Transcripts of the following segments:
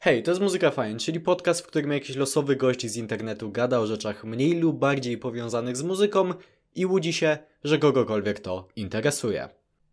Hej, to jest Muzyka Fajn, czyli podcast, w którym jakiś losowy gość z internetu gada o rzeczach mniej lub bardziej powiązanych z muzyką i łudzi się, że kogokolwiek to interesuje.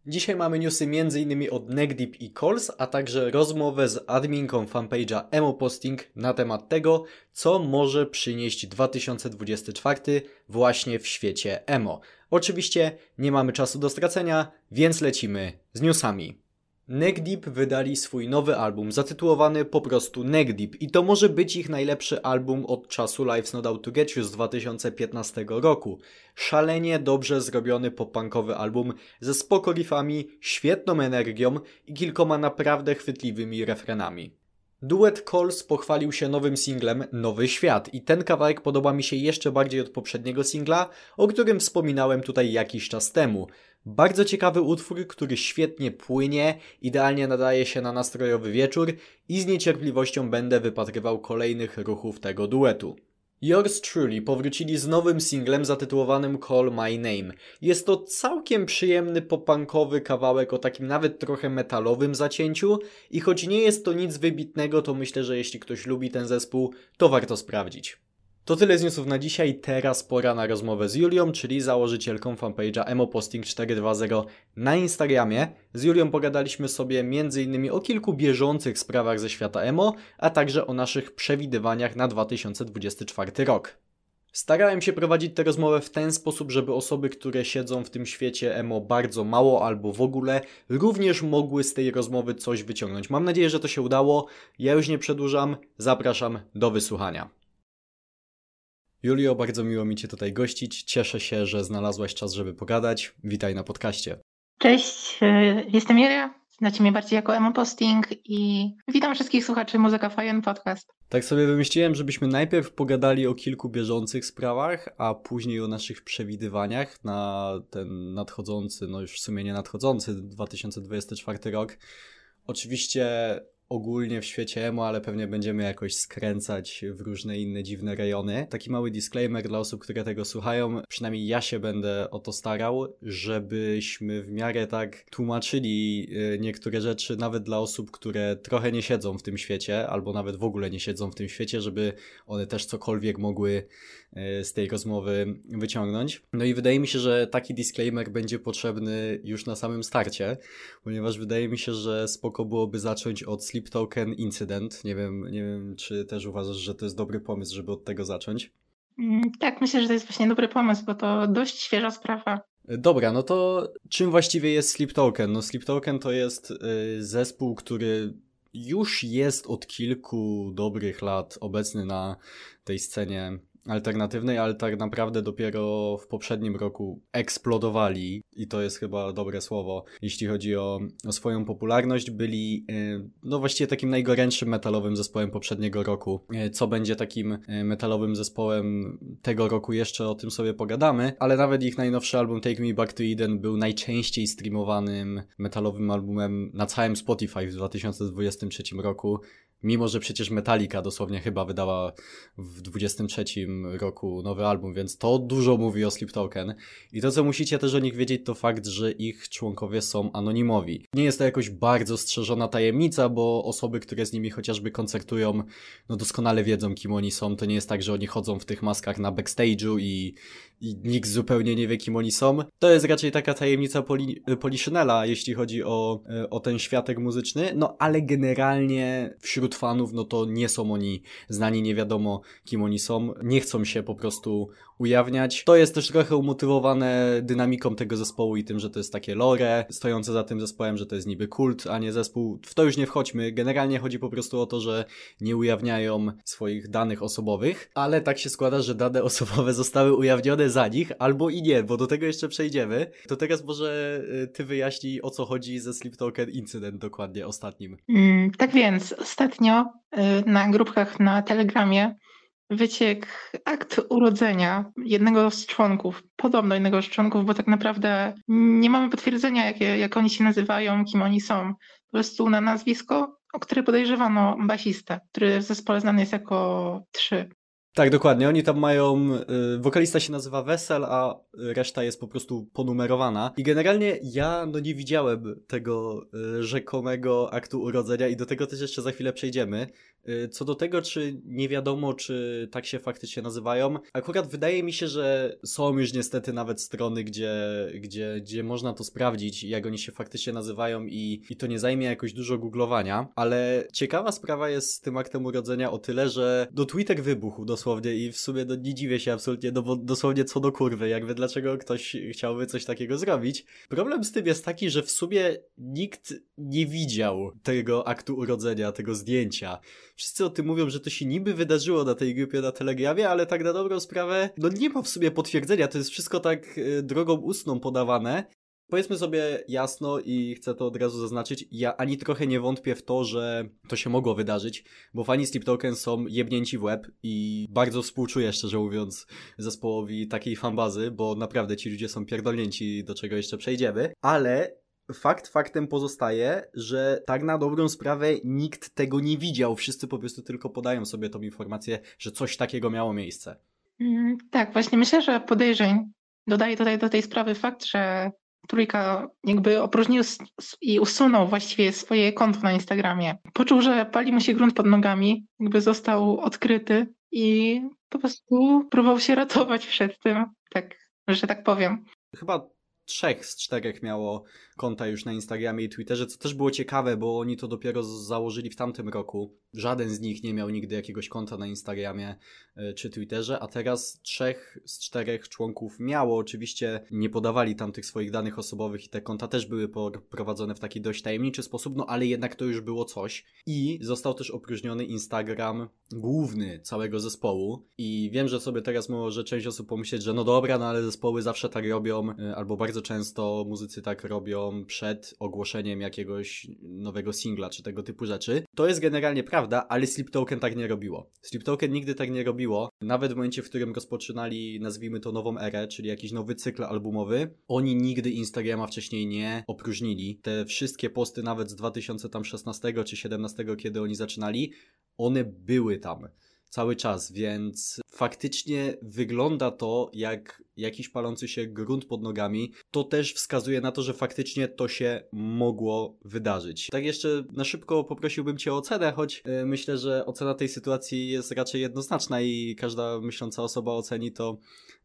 Dzisiaj mamy newsy m.in. od Negdeep i Calls, a także rozmowę z adminką fanpage'a Emo Posting na temat tego, co może przynieść 2024 właśnie w świecie emo. Oczywiście nie mamy czasu do stracenia, więc lecimy z newsami. Negdeep wydali swój nowy album zatytułowany po prostu Negdeep i to może być ich najlepszy album od czasu Life's Not Out To Get You z 2015 roku. Szalenie dobrze zrobiony popankowy album ze spoko riffami, świetną energią i kilkoma naprawdę chwytliwymi refrenami. Duet Calls pochwalił się nowym singlem Nowy Świat i ten kawałek podoba mi się jeszcze bardziej od poprzedniego singla, o którym wspominałem tutaj jakiś czas temu. Bardzo ciekawy utwór, który świetnie płynie, idealnie nadaje się na nastrojowy wieczór i z niecierpliwością będę wypatrywał kolejnych ruchów tego duetu. Yours Truly powrócili z nowym singlem zatytułowanym Call My Name. Jest to całkiem przyjemny popankowy kawałek o takim nawet trochę metalowym zacięciu i choć nie jest to nic wybitnego, to myślę, że jeśli ktoś lubi ten zespół, to warto sprawdzić. To tyle z newsów na dzisiaj, teraz pora na rozmowę z Julią, czyli założycielką fanpage'a emoposting420 na Instagramie. Z Julią pogadaliśmy sobie m.in. o kilku bieżących sprawach ze świata emo, a także o naszych przewidywaniach na 2024 rok. Starałem się prowadzić tę rozmowę w ten sposób, żeby osoby, które siedzą w tym świecie emo bardzo mało albo w ogóle, również mogły z tej rozmowy coś wyciągnąć. Mam nadzieję, że to się udało. Ja już nie przedłużam, zapraszam do wysłuchania. Julio, bardzo miło mi Cię tutaj gościć. Cieszę się, że znalazłaś czas, żeby pogadać. Witaj na podcaście. Cześć, e, jestem Julia. Znacie mnie bardziej jako Emo Posting i witam wszystkich słuchaczy Muzyka Fajen Podcast. Tak sobie wymyśliłem, żebyśmy najpierw pogadali o kilku bieżących sprawach, a później o naszych przewidywaniach na ten nadchodzący, no już w sumie nie nadchodzący 2024 rok. Oczywiście ogólnie w świecie emo, ale pewnie będziemy jakoś skręcać w różne inne dziwne rejony. Taki mały disclaimer dla osób, które tego słuchają. Przynajmniej ja się będę o to starał, żebyśmy w miarę tak tłumaczyli y, niektóre rzeczy nawet dla osób, które trochę nie siedzą w tym świecie, albo nawet w ogóle nie siedzą w tym świecie, żeby one też cokolwiek mogły z tej rozmowy wyciągnąć. No i wydaje mi się, że taki disclaimer będzie potrzebny już na samym starcie, ponieważ wydaje mi się, że spoko byłoby zacząć od Sleep Token Incident. Nie wiem, nie wiem, czy też uważasz, że to jest dobry pomysł, żeby od tego zacząć? Mm, tak, myślę, że to jest właśnie dobry pomysł, bo to dość świeża sprawa. Dobra, no to czym właściwie jest Sleep Token? No Sleep Token to jest y, zespół, który już jest od kilku dobrych lat obecny na tej scenie alternatywnej, ale tak naprawdę dopiero w poprzednim roku eksplodowali i to jest chyba dobre słowo, jeśli chodzi o, o swoją popularność. Byli yy, no właściwie takim najgorętszym metalowym zespołem poprzedniego roku. Yy, co będzie takim yy, metalowym zespołem tego roku jeszcze o tym sobie pogadamy, ale nawet ich najnowszy album Take Me Back to Eden był najczęściej streamowanym metalowym albumem na całym Spotify w 2023 roku mimo że przecież Metallica dosłownie chyba wydała w 23 roku nowy album, więc to dużo mówi o Sleep Token. I to, co musicie też o nich wiedzieć, to fakt, że ich członkowie są anonimowi. Nie jest to jakoś bardzo strzeżona tajemnica, bo osoby, które z nimi chociażby koncertują, no doskonale wiedzą, kim oni są. To nie jest tak, że oni chodzą w tych maskach na backstage'u i, i nikt zupełnie nie wie, kim oni są. To jest raczej taka tajemnica poli, Poliszynela, jeśli chodzi o, o ten światek muzyczny, no ale generalnie wśród fanów, no to nie są oni znani, nie wiadomo kim oni są, nie chcą się po prostu ujawniać. To jest też trochę umotywowane dynamiką tego zespołu i tym, że to jest takie lore stojące za tym zespołem, że to jest niby kult, a nie zespół. W to już nie wchodźmy. Generalnie chodzi po prostu o to, że nie ujawniają swoich danych osobowych, ale tak się składa, że dane osobowe zostały ujawnione za nich, albo i nie, bo do tego jeszcze przejdziemy. To teraz może y, ty wyjaśnij o co chodzi ze Sleep Token Incident dokładnie ostatnim. Mm, tak więc, ostatnio y, na grupkach na Telegramie wyciekł akt urodzenia jednego z członków, podobno jednego z członków, bo tak naprawdę nie mamy potwierdzenia, jakie, jak oni się nazywają, kim oni są. Po prostu na nazwisko, o które podejrzewano basistę, który w zespole znany jest jako 3. Tak, dokładnie. Oni tam mają. Y, wokalista się nazywa Wesel, a reszta jest po prostu ponumerowana. I generalnie ja no nie widziałem tego y, rzekomego aktu urodzenia i do tego też jeszcze za chwilę przejdziemy. Y, co do tego, czy nie wiadomo, czy tak się faktycznie nazywają, akurat wydaje mi się, że są już niestety nawet strony, gdzie, gdzie, gdzie można to sprawdzić, jak oni się faktycznie nazywają i, i to nie zajmie jakoś dużo googlowania, ale ciekawa sprawa jest z tym aktem urodzenia o tyle, że do Twitter wybuchł dosłownie i w sumie no, nie dziwię się absolutnie, no bo dosłownie co do kurwy, jakby dlaczego ktoś chciałby coś takiego zrobić. Problem z tym jest taki, że w sumie nikt nie widział tego aktu urodzenia, tego zdjęcia wszyscy o tym mówią, że to się niby wydarzyło na tej grupie na Telegramie, ale tak na dobrą sprawę, no nie ma w sumie potwierdzenia, to jest wszystko tak e, drogą ustną podawane. Powiedzmy sobie jasno i chcę to od razu zaznaczyć, ja ani trochę nie wątpię w to, że to się mogło wydarzyć, bo fani Sleep Token są jebnięci w łeb i bardzo współczuję, szczerze mówiąc, zespołowi takiej fanbazy, bo naprawdę ci ludzie są pierdolnięci, do czego jeszcze przejdziemy, ale fakt faktem pozostaje, że tak na dobrą sprawę nikt tego nie widział. Wszyscy po prostu tylko podają sobie tą informację, że coś takiego miało miejsce. Mm, tak, właśnie myślę, że podejrzeń dodaje tutaj do tej sprawy fakt, że trójka jakby opróżnił i usunął właściwie swoje konto na Instagramie. Poczuł, że pali mu się grunt pod nogami, jakby został odkryty i po prostu próbował się ratować przed tym, tak, że tak powiem. Chyba trzech z czterech miało konta już na Instagramie i Twitterze, co też było ciekawe, bo oni to dopiero założyli w tamtym roku. Żaden z nich nie miał nigdy jakiegoś konta na Instagramie e, czy Twitterze, a teraz trzech z czterech członków miało. Oczywiście nie podawali tam tych swoich danych osobowych i te konta też były prowadzone w taki dość tajemniczy sposób, no ale jednak to już było coś. I został też opróżniony Instagram główny całego zespołu. I wiem, że sobie teraz może część osób pomyśleć, że no dobra, no ale zespoły zawsze tak robią, e, albo bardzo często muzycy tak robią przed ogłoszeniem jakiegoś nowego singla czy tego typu rzeczy. To jest generalnie prawda, ale Sleep Token tak nie robiło. Sleep Token nigdy tak nie robiło. Nawet w momencie, w którym rozpoczynali, nazwijmy to nową erę, czyli jakiś nowy cykl albumowy, oni nigdy Instagrama wcześniej nie opróżnili. Te wszystkie posty nawet z 2016 czy 2017, kiedy oni zaczynali, one były tam cały czas, więc faktycznie wygląda to jak jakiś palący się grunt pod nogami. To też wskazuje na to, że faktycznie to się mogło wydarzyć. Tak jeszcze na szybko poprosiłbym Cię o ocenę, choć yy, myślę, że ocena tej sytuacji jest raczej jednoznaczna i każda myśląca osoba oceni to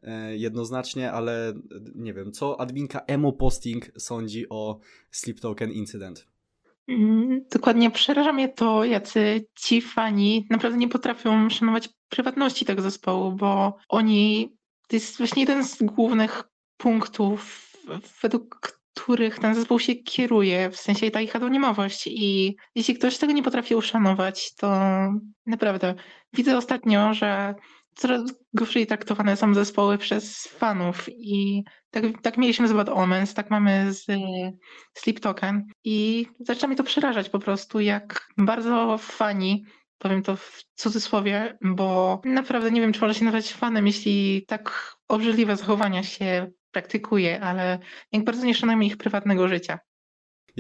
yy, jednoznacznie, ale yy, nie wiem, co adminka Emo Posting sądzi o Sleep Token Incydent? Mm, dokładnie przeraża mnie to, jacy ci fani naprawdę nie potrafią szanować prywatności tego zespołu, bo oni, to jest właśnie jeden z głównych punktów, według których ten zespół się kieruje, w sensie ta ich anonimowość. I jeśli ktoś tego nie potrafi uszanować, to naprawdę widzę ostatnio, że coraz gorzej traktowane są zespoły przez fanów i tak, tak mieliśmy z Bad Omens, tak mamy z Sleep Token i zaczyna mnie to przerażać po prostu, jak bardzo fani, powiem to w cudzysłowie, bo naprawdę nie wiem, czy można się nazwać fanem, jeśli tak obrzydliwe zachowania się praktykuje, ale jak bardzo nie szanujemy ich prywatnego życia.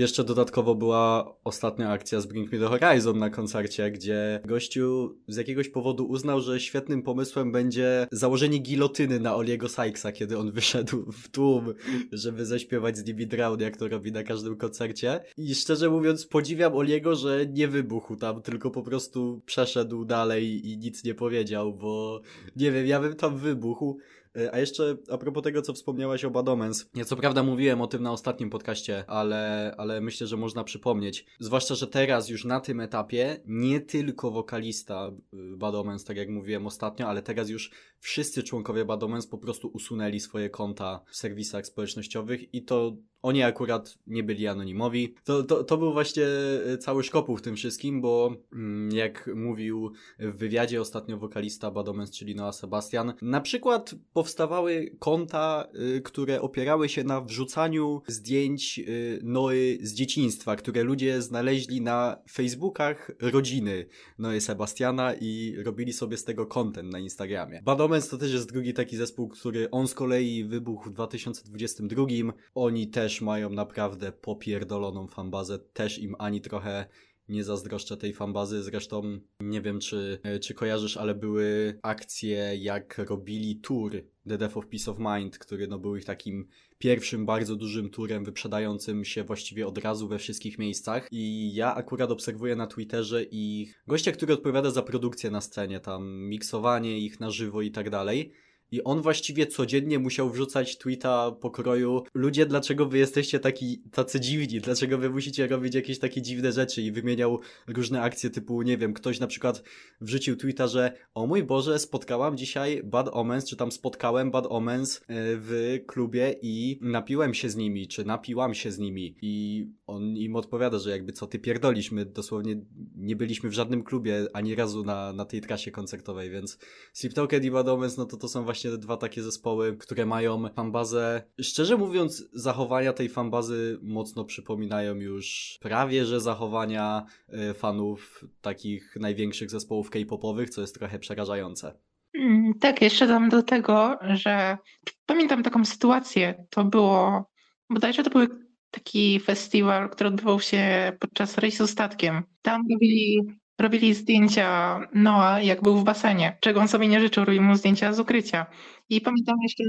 Jeszcze dodatkowo była ostatnia akcja z Bring Me The Horizon na koncercie, gdzie gościu z jakiegoś powodu uznał, że świetnym pomysłem będzie założenie gilotyny na Oliego Sykesa, kiedy on wyszedł w tłum, żeby zaśpiewać z nimi Drown, jak to robi na każdym koncercie. I szczerze mówiąc podziwiam Oliego, że nie wybuchł tam, tylko po prostu przeszedł dalej i nic nie powiedział, bo nie wiem, ja bym tam wybuchł. E, a jeszcze a propos tego, co wspomniałaś o Badomens. Ja co prawda mówiłem o tym na ostatnim podcaście, ale, ale myślę, że można przypomnieć. Zwłaszcza, że teraz już na tym etapie nie tylko wokalista y, Badomens, tak jak mówiłem ostatnio, ale teraz już wszyscy członkowie Badomens po prostu usunęli swoje konta w serwisach społecznościowych i to oni akurat nie byli anonimowi. To, to, to był właśnie e, cały szkopuł w tym wszystkim, bo mm, jak mówił w wywiadzie ostatnio wokalista Badomens, czyli Noah Sebastian, na przykład powstawały konta, y, które opierały się na wrzucaniu zdjęć y, Noy z dzieciństwa, które ludzie znaleźli na Facebookach rodziny Noy Sebastiana i robili sobie z tego content na Instagramie. Badomens to też jest drugi taki zespół, który on z kolei wybuchł w 2022. Oni też też mają naprawdę popierdoloną fanbazę, też im ani trochę nie zazdroszczę tej fanbazy. Zresztą nie wiem, czy, e, czy kojarzysz, ale były akcje, jak robili tour The Death of Peace of Mind, który no, był ich takim pierwszym bardzo dużym turem wyprzedającym się właściwie od razu we wszystkich miejscach. I ja akurat obserwuję na Twitterze ich gościa, który odpowiada za produkcję na scenie, tam miksowanie ich na żywo i tak dalej. I on właściwie codziennie musiał wrzucać tweeta pokroju ludzie, dlaczego wy jesteście taki, tacy dziwni, dlaczego wy musicie robić jakieś takie dziwne rzeczy? I wymieniał różne akcje typu, nie wiem, ktoś na przykład wrzucił tweeta, że o mój Boże, spotkałam dzisiaj Bad Omens, czy tam spotkałem Bad Omens e, w klubie i napiłem się z nimi, czy napiłam się z nimi. I on im odpowiada, że jakby co ty pierdolisz, my dosłownie nie byliśmy w żadnym klubie ani razu na, na tej trasie koncertowej, więc Sleep Token i Bad Omens, no to to są właśnie właśnie dwa takie zespoły, które mają fanbazę. Szczerze mówiąc, zachowania tej fanbazy mocno przypominają już prawie, że zachowania e, fanów takich największych zespołów K-popowych, co jest trochę przerażające. Mm, tak, jeszcze dam do tego, że pamiętam taką sytuację. To było, bodajże to był taki festiwal, który odbywał się podczas rejsu statkiem. Tam robili robili zdjęcia Noa, jak był w basenie, czego on sobie nie życzył, robił mu zdjęcia z ukrycia. I pamiętam jeszcze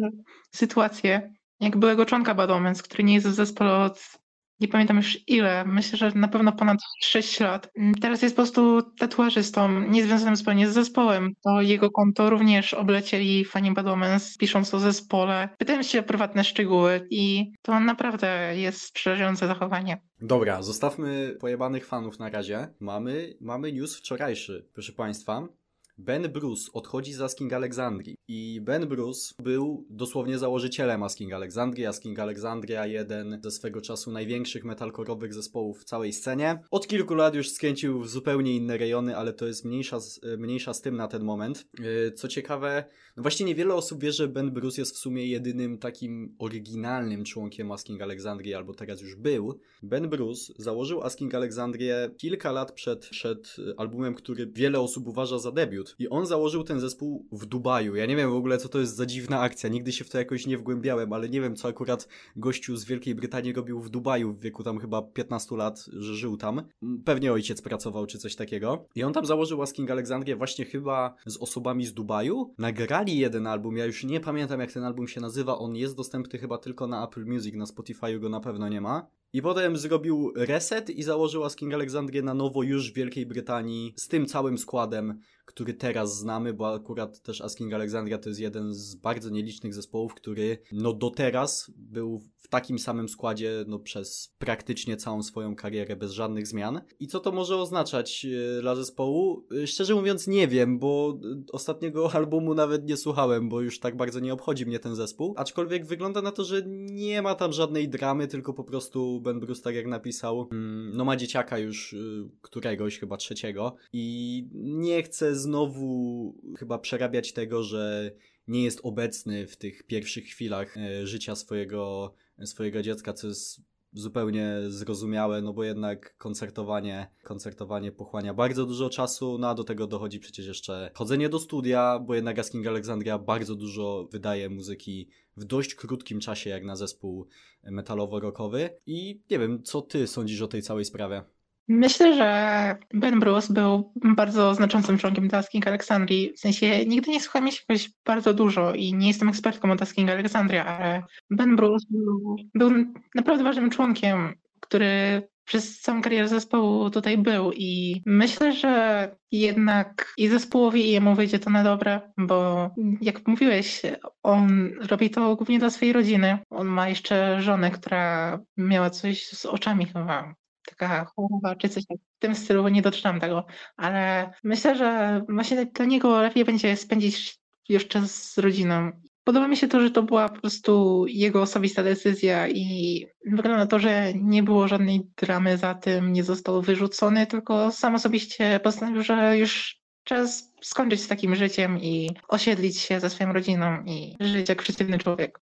sytuację, jak byłego członka Bad Omens, który nie jest w zespole od nie pamiętam już ile, myślę, że na pewno ponad 6 lat. Teraz jest po prostu tatuażystą, niezwiązanym zupełnie z zespołem. To jego konto również oblecieli fani Bad Omens, pisząc o zespole. Pytałem się o prywatne szczegóły i to naprawdę jest przerażające zachowanie. Dobra, zostawmy pojebanych fanów na razie. Mamy, mamy news wczorajszy, proszę Państwa. Ben Bruce odchodzi z Asking Alexandrii i Ben Bruce był dosłownie założycielem Asking Alexandrii. Asking Alexandria, jeden ze swego czasu największych metalkorowych zespołów w całej scenie. Od kilku lat już skręcił w zupełnie inne rejony, ale to jest mniejsza, mniejsza z tym na ten moment. Yy, co ciekawe, no właśnie niewiele osób wie, że Ben Bruce jest w sumie jedynym takim oryginalnym członkiem Asking Alexandrii, albo teraz już był. Ben Bruce założył Asking Alexandrię kilka lat przed, przed albumem, który wiele osób uważa za debiut i on założył ten zespół w Dubaju. Ja nie wiem w ogóle, co to jest za dziwna akcja. Nigdy się w to jakoś nie wgłębiałem, ale nie wiem, co akurat gościu z Wielkiej Brytanii robił w Dubaju w wieku tam chyba 15 lat, że żył tam. Pewnie ojciec pracował czy coś takiego. I on tam założył Asking Alexandrię właśnie chyba z osobami z Dubaju. Nagrali jeden album, ja już nie pamiętam jak ten album się nazywa. On jest dostępny chyba tylko na Apple Music, na Spotify go na pewno nie ma. I potem zrobił reset i założył Asking Alexandrię na nowo już w Wielkiej Brytanii z tym całym składem, który teraz znamy, bo akurat też Asking Alexandria to jest jeden z bardzo nielicznych zespołów, który no do teraz był w takim samym składzie no przez praktycznie całą swoją karierę bez żadnych zmian. I co to może oznaczać e, dla zespołu? E, szczerze mówiąc nie wiem, bo ostatniego albumu nawet nie słuchałem, bo już tak bardzo nie obchodzi mnie ten zespół. Aczkolwiek wygląda na to, że nie ma tam żadnej dramy, tylko po prostu Ben Bruce, tak jak napisał, mm, no ma dzieciaka już e, któregoś, chyba trzeciego i nie chce znowu chyba przerabiać tego, że nie jest obecny w tych pierwszych chwilach e, życia swojego, swojego dziecka, co jest zupełnie zrozumiałe, no bo jednak koncertowanie, koncertowanie pochłania bardzo dużo czasu, no a do tego dochodzi przecież jeszcze chodzenie do studia, bo jednak Asking Alexandria bardzo dużo wydaje muzyki w dość krótkim czasie jak na zespół metalowo-rockowy i nie wiem, co ty sądzisz o tej całej sprawie? Myślę, że Ben Bruce był bardzo znaczącym członkiem Tasking Alexandrii. W sensie nigdy nie słuchałem się jakoś bardzo dużo i nie jestem ekspertką o Tasking Alexandria, ale Ben Bruce był, był naprawdę ważnym członkiem, który przez całą karierę zespołu tutaj był i myślę, że jednak i zespołowi i jemu wyjdzie to na dobre, bo jak mówiłeś, on robi to głównie dla swojej rodziny. On ma jeszcze żonę, która miała coś z oczami chyba taka choroba czy coś w tym stylu, nie dotrzymam tego, ale myślę, że właśnie dla niego lepiej będzie spędzić już czas z rodziną. Podoba mi się to, że to była po prostu jego osobista decyzja i wygląda na to, że nie było żadnej dramy za tym, nie został wyrzucony, tylko sam osobiście postanowił, że już czas skończyć z takim życiem i osiedlić się ze swoją rodziną i żyć jak przeciwny człowiek.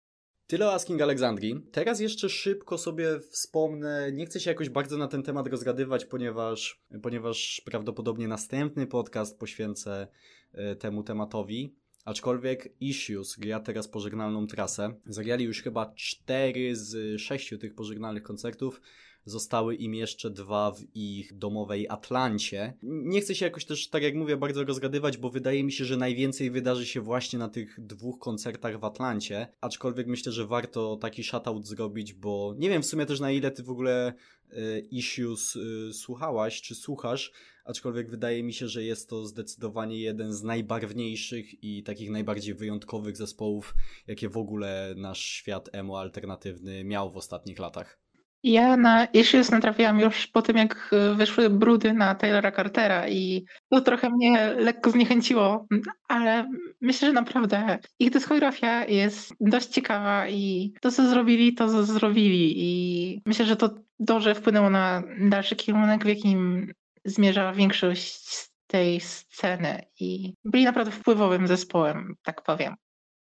Tyle o Asking Alexandrii. Teraz jeszcze szybko sobie wspomnę, nie chcę się jakoś bardzo na ten temat rozgadywać, ponieważ, ponieważ prawdopodobnie następny podcast poświęcę e, temu tematowi. Aczkolwiek Issues gra teraz pożegnalną trasę. Zagrali już chyba 4 z 6 tych pożegnalnych koncertów. Zostały im jeszcze dwa w ich domowej Atlancie. Nie chcę się jakoś też, tak jak mówię, bardzo rozgadywać, bo wydaje mi się, że najwięcej wydarzy się właśnie na tych dwóch koncertach w Atlancie, aczkolwiek myślę, że warto taki shoutout zrobić, bo nie wiem w sumie też na ile ty w ogóle y, Issues y, słuchałaś, czy słuchasz, aczkolwiek wydaje mi się, że jest to zdecydowanie jeden z najbarwniejszych i takich najbardziej wyjątkowych zespołów, jakie w ogóle nasz świat emo alternatywny miał w ostatnich latach. Ja na Issues natrafiłam już po tym, jak wyszły brudy na Taylora Cartera i to trochę mnie lekko zniechęciło, ale myślę, że naprawdę ich dyskografia jest dość ciekawa i to, co zrobili, to co zrobili i myślę, że to dobrze wpłynęło na dalszy kierunek, w jakim zmierza większość tej sceny i byli naprawdę wpływowym zespołem, tak powiem.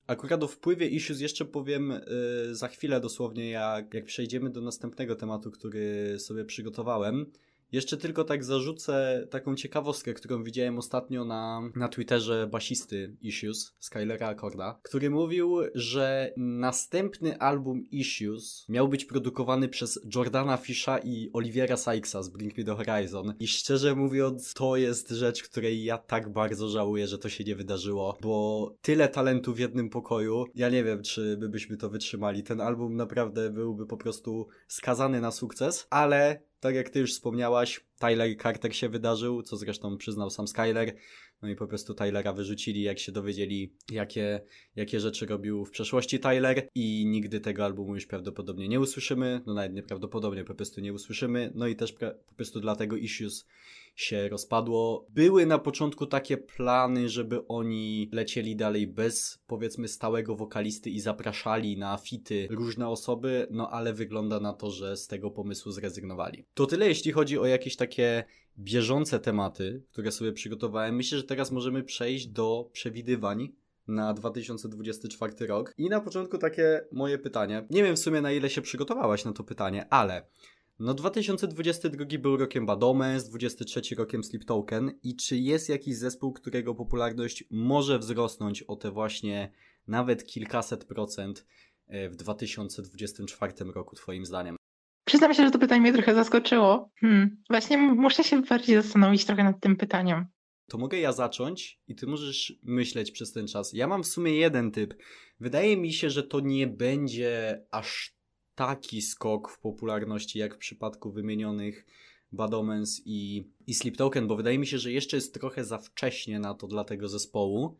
Akurat o wpływie issues jeszcze powiem yy, za chwilę dosłownie, jak, jak przejdziemy do następnego tematu, który sobie przygotowałem. Jeszcze tylko tak zarzucę taką ciekawostkę, którą widziałem ostatnio na, na Twitterze basisty Issues, Skylera Accorda, który mówił, że następny album Issues miał być produkowany przez Jordana Fisha i Oliviera Sykesa z Bring Me The Horizon. I szczerze mówiąc, to jest rzecz, której ja tak bardzo żałuję, że to się nie wydarzyło, bo tyle talentu w jednym pokoju, ja nie wiem, czy my byśmy to wytrzymali. Ten album naprawdę byłby po prostu skazany na sukces, ale tak jak ty już wspomniałaś, Tyler Carter się wydarzył, co zresztą przyznał sam Skyler. No i po prostu Tylera wyrzucili, jak się dowiedzieli, jakie, jakie rzeczy robił w przeszłości Tyler i nigdy tego albumu już prawdopodobnie nie usłyszymy, no nawet nieprawdopodobnie po prostu nie usłyszymy, no i też po prostu dlatego Issues się rozpadło. Były na początku takie plany, żeby oni lecieli dalej bez powiedzmy stałego wokalisty i zapraszali na fity różne osoby, no ale wygląda na to, że z tego pomysłu zrezygnowali. To tyle jeśli chodzi o jakieś takie bieżące tematy, które sobie przygotowałem. Myślę, że teraz możemy przejść do przewidywań na 2024 rok. I na początku takie moje pytanie. Nie wiem w sumie na ile się przygotowałaś na to pytanie, ale no 2022 był rokiem Badomens, 23 rokiem Sleep Token i czy jest jakiś zespół, którego popularność może wzrosnąć o te właśnie nawet kilkaset procent e, w 2024 roku twoim zdaniem? Przyznam się, że to pytanie mnie trochę zaskoczyło. Hmm. Właśnie muszę się bardziej zastanowić trochę nad tym pytaniem. To mogę ja zacząć i ty możesz myśleć przez ten czas. Ja mam w sumie jeden typ. Wydaje mi się, że to nie będzie aż taki skok w popularności jak w przypadku wymienionych Bad Omens i, i Sleep Token, bo wydaje mi się, że jeszcze jest trochę za wcześnie na to dla tego zespołu,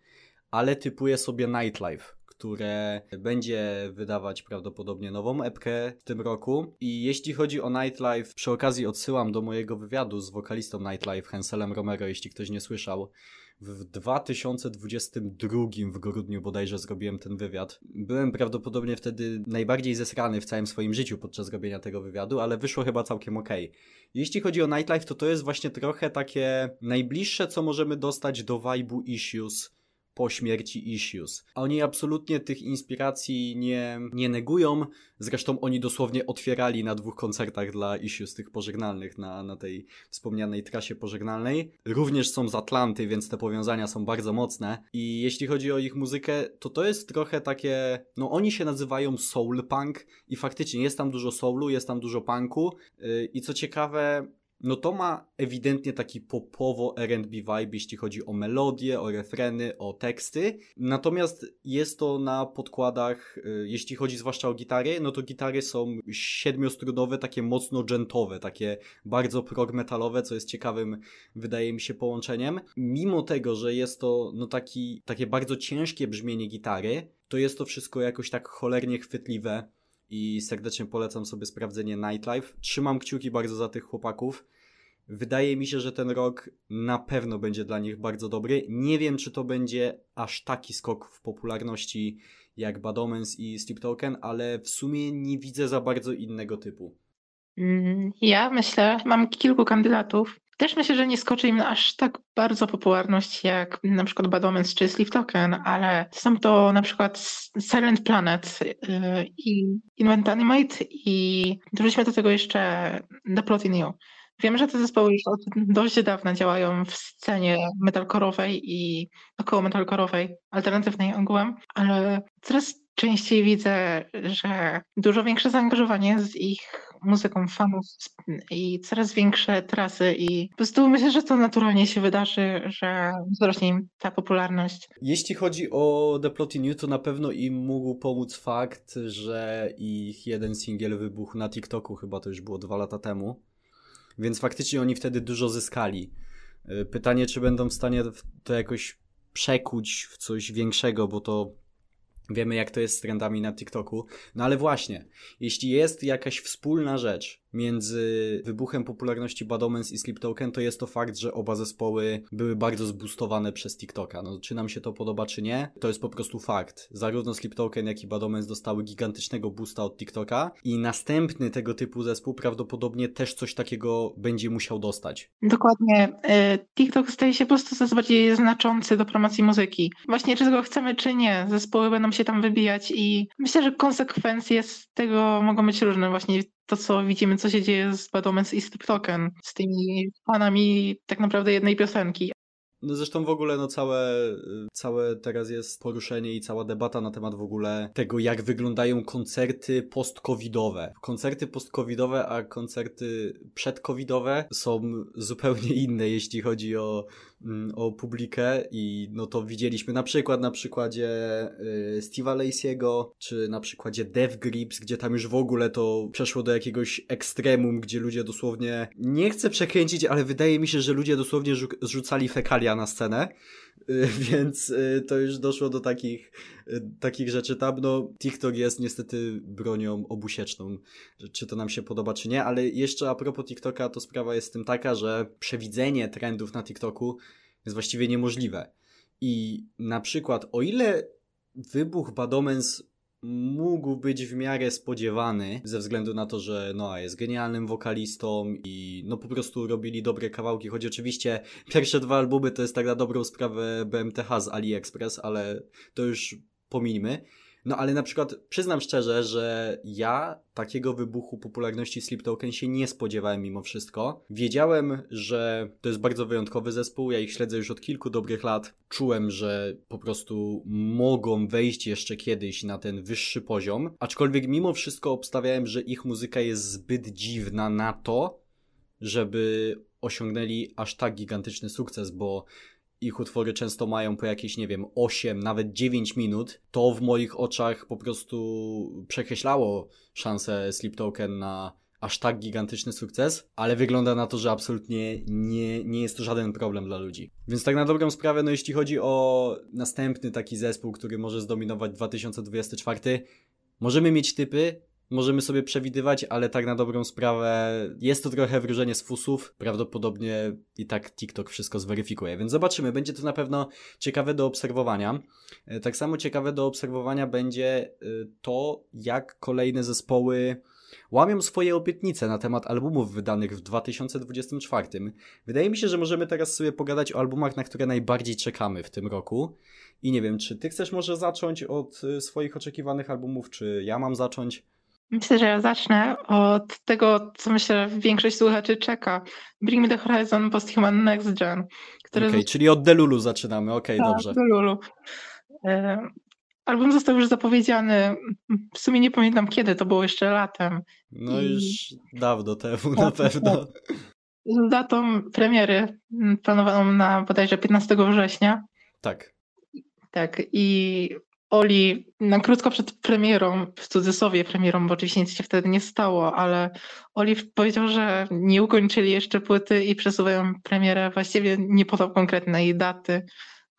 ale typuję sobie Nightlife, które będzie wydawać prawdopodobnie nową epkę w tym roku. I jeśli chodzi o Nightlife, przy okazji odsyłam do mojego wywiadu z wokalistą Nightlife, Henselem Romero, jeśli ktoś nie słyszał. W 2022 w grudniu bodajże zrobiłem ten wywiad. Byłem prawdopodobnie wtedy najbardziej zesrany w całym swoim życiu podczas robienia tego wywiadu, ale wyszło chyba całkiem ok. Jeśli chodzi o Nightlife, to to jest właśnie trochę takie najbliższe, co możemy dostać do vibe'u Issues po śmierci Issues. Oni absolutnie tych inspiracji nie, nie negują, zresztą oni dosłownie otwierali na dwóch koncertach dla Issues, tych pożegnalnych, na, na tej wspomnianej trasie pożegnalnej. Również są z Atlanty, więc te powiązania są bardzo mocne i jeśli chodzi o ich muzykę, to to jest trochę takie, no oni się nazywają soul punk i faktycznie jest tam dużo soulu, jest tam dużo punku yy, i co ciekawe, no to ma ewidentnie taki popowo R&B vibe, jeśli chodzi o melodie, o refreny, o teksty. Natomiast jest to na podkładach, y, jeśli chodzi zwłaszcza o gitary, no to gitary są siedmiostrunowe, takie mocno dżentowe, takie bardzo prog metalowe, co jest ciekawym, wydaje mi się, połączeniem. Mimo tego, że jest to no taki, takie bardzo ciężkie brzmienie gitary, to jest to wszystko jakoś tak cholernie chwytliwe i serdecznie polecam sobie sprawdzenie Nightlife. Trzymam kciuki bardzo za tych chłopaków. Wydaje mi się, że ten rok na pewno będzie dla nich bardzo dobry. Nie wiem, czy to będzie aż taki skok w popularności jak Bad Omens i Sleep Token, ale w sumie nie widzę za bardzo innego typu. Mm, ja myślę, mam kilku kandydatów. Też myślę, że nie skoczy im aż tak bardzo popularność jak na przykład Bad Omens czy Sleep Token, ale są to na przykład Silent Planet y, i Invent Animate i dorzućmy do tego jeszcze The Plot in You. Wiem, że te zespoły już od dość dawna działają w scenie metalkorowej i około metalkorowej, alternatywnej ogółem, ale coraz częściej widzę, że dużo większe zaangażowanie z ich muzyką fanów i coraz większe trasy i po prostu myślę, że to naturalnie się wydarzy, że wzrośnie im ta popularność. Jeśli chodzi o The Plot in You, to na pewno im mógł pomóc fakt, że ich jeden singiel wybuchł na TikToku, chyba to już było dwa lata temu, więc faktycznie oni wtedy dużo zyskali. Y, pytanie, czy będą w stanie to jakoś przekuć w coś większego, bo to wiemy, jak to jest z trendami na TikToku. No ale właśnie, jeśli jest jakaś wspólna rzecz, między wybuchem popularności Bad Omens i Sleep Token, to jest to fakt, że oba zespoły były bardzo zboostowane przez TikToka. No, czy nam się to podoba, czy nie, to jest po prostu fakt. Zarówno Sleep Token, jak i Bad Omens dostały gigantycznego boosta od TikToka i następny tego typu zespół prawdopodobnie też coś takiego będzie musiał dostać. Dokładnie. E, TikTok staje się po prostu coraz bardziej znaczący do promocji muzyki. Właśnie czy tego chcemy, czy nie, zespoły będą się tam wybijać i myślę, że konsekwencje z tego mogą być różne. Właśnie to, co widzimy, co się dzieje z Bad Omens i z TikTokiem, z tymi fanami tak naprawdę jednej piosenki. No zresztą w ogóle no całe, całe teraz jest poruszenie i cała debata na temat w ogóle tego, jak wyglądają koncerty post-covidowe. Koncerty post-covidowe, a koncerty przed-covidowe są zupełnie inne, jeśli chodzi o o publikę i no to widzieliśmy na przykład na przykładzie y, Steve'a Lacey'ego, czy na przykładzie Death Grips, gdzie tam już w ogóle to przeszło do jakiegoś ekstremum, gdzie ludzie dosłownie, nie chcę przekręcić, ale wydaje mi się, że ludzie dosłownie rzucali fekalia na scenę, więc y, to już doszło do takich, takich rzeczy tam. No, TikTok jest niestety bronią obusieczną, czy to nam się podoba, czy nie, ale jeszcze a propos TikToka, to sprawa jest z tym taka, że przewidzenie trendów na TikToku jest właściwie niemożliwe. I na przykład, o ile wybuch Badomens mógł być w miarę spodziewany, ze względu na to, że Noah jest genialnym wokalistą i no po prostu robili dobre kawałki, choć oczywiście pierwsze dwa albumy to jest tak na dobrą sprawę BMTH z AliExpress, ale to już pominimy. No ale na przykład przyznam szczerze, że ja takiego wybuchu popularności Sleep Token się nie spodziewałem mimo wszystko. Wiedziałem, że to jest bardzo wyjątkowy zespół, ja ich śledzę już od kilku dobrych lat. Czułem, że po prostu mogą wejść jeszcze kiedyś na ten wyższy poziom, aczkolwiek mimo wszystko obstawiałem, że ich muzyka jest zbyt dziwna na to, żeby osiągnęli aż tak gigantyczny sukces, bo ich utwory często mają po jakieś, nie wiem, 8, nawet 9 minut, to w moich oczach po prostu przekreślało szansę Sleep Token na aż tak gigantyczny sukces, ale wygląda na to, że absolutnie nie, nie jest to żaden problem dla ludzi. Więc tak na dobrą sprawę, no jeśli chodzi o następny taki zespół, który może zdominować 2024, możemy mieć typy, możemy sobie przewidywać, ale tak na dobrą sprawę jest to trochę wróżenie z fusów. Prawdopodobnie i tak TikTok wszystko zweryfikuje, więc zobaczymy. Będzie to na pewno ciekawe do obserwowania. E, tak samo ciekawe do obserwowania będzie e, to, jak kolejne zespoły łamią swoje obietnice na temat albumów wydanych w 2024. Wydaje mi się, że możemy teraz sobie pogadać o albumach, na które najbardziej czekamy w tym roku. I nie wiem, czy ty chcesz może zacząć od e, swoich oczekiwanych albumów, czy ja mam zacząć? Myślę, że ja zacznę od tego, co myślę, że większość słuchaczy czeka. Bring Me The Horizon Posthuman Next Gen. Który okay, czyli od Delulu zaczynamy, okej, okay, tak, dobrze. Delulu. E, album został już zapowiedziany, w sumie nie pamiętam kiedy, to było jeszcze latem. No I... już dawno temu tak, na pewno. Tak. Z datą premiery planowaną na bodajże 15 września. Tak. Tak, i Oli na krótko przed premierą, w cudzysłowie premierą, bo oczywiście nic się wtedy nie stało, ale Oli powiedział, że nie ukończyli jeszcze płyty i przesuwają premierę. Właściwie nie podał konkretnej daty,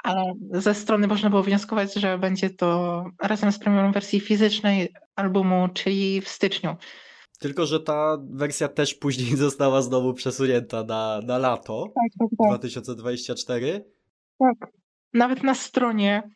ale ze strony można było wnioskować, że będzie to razem z premierą wersji fizycznej albumu, czyli w styczniu. Tylko, że ta wersja też później została znowu przesunięta na, na lato tak, tak, tak. 2024. Tak. Nawet na stronie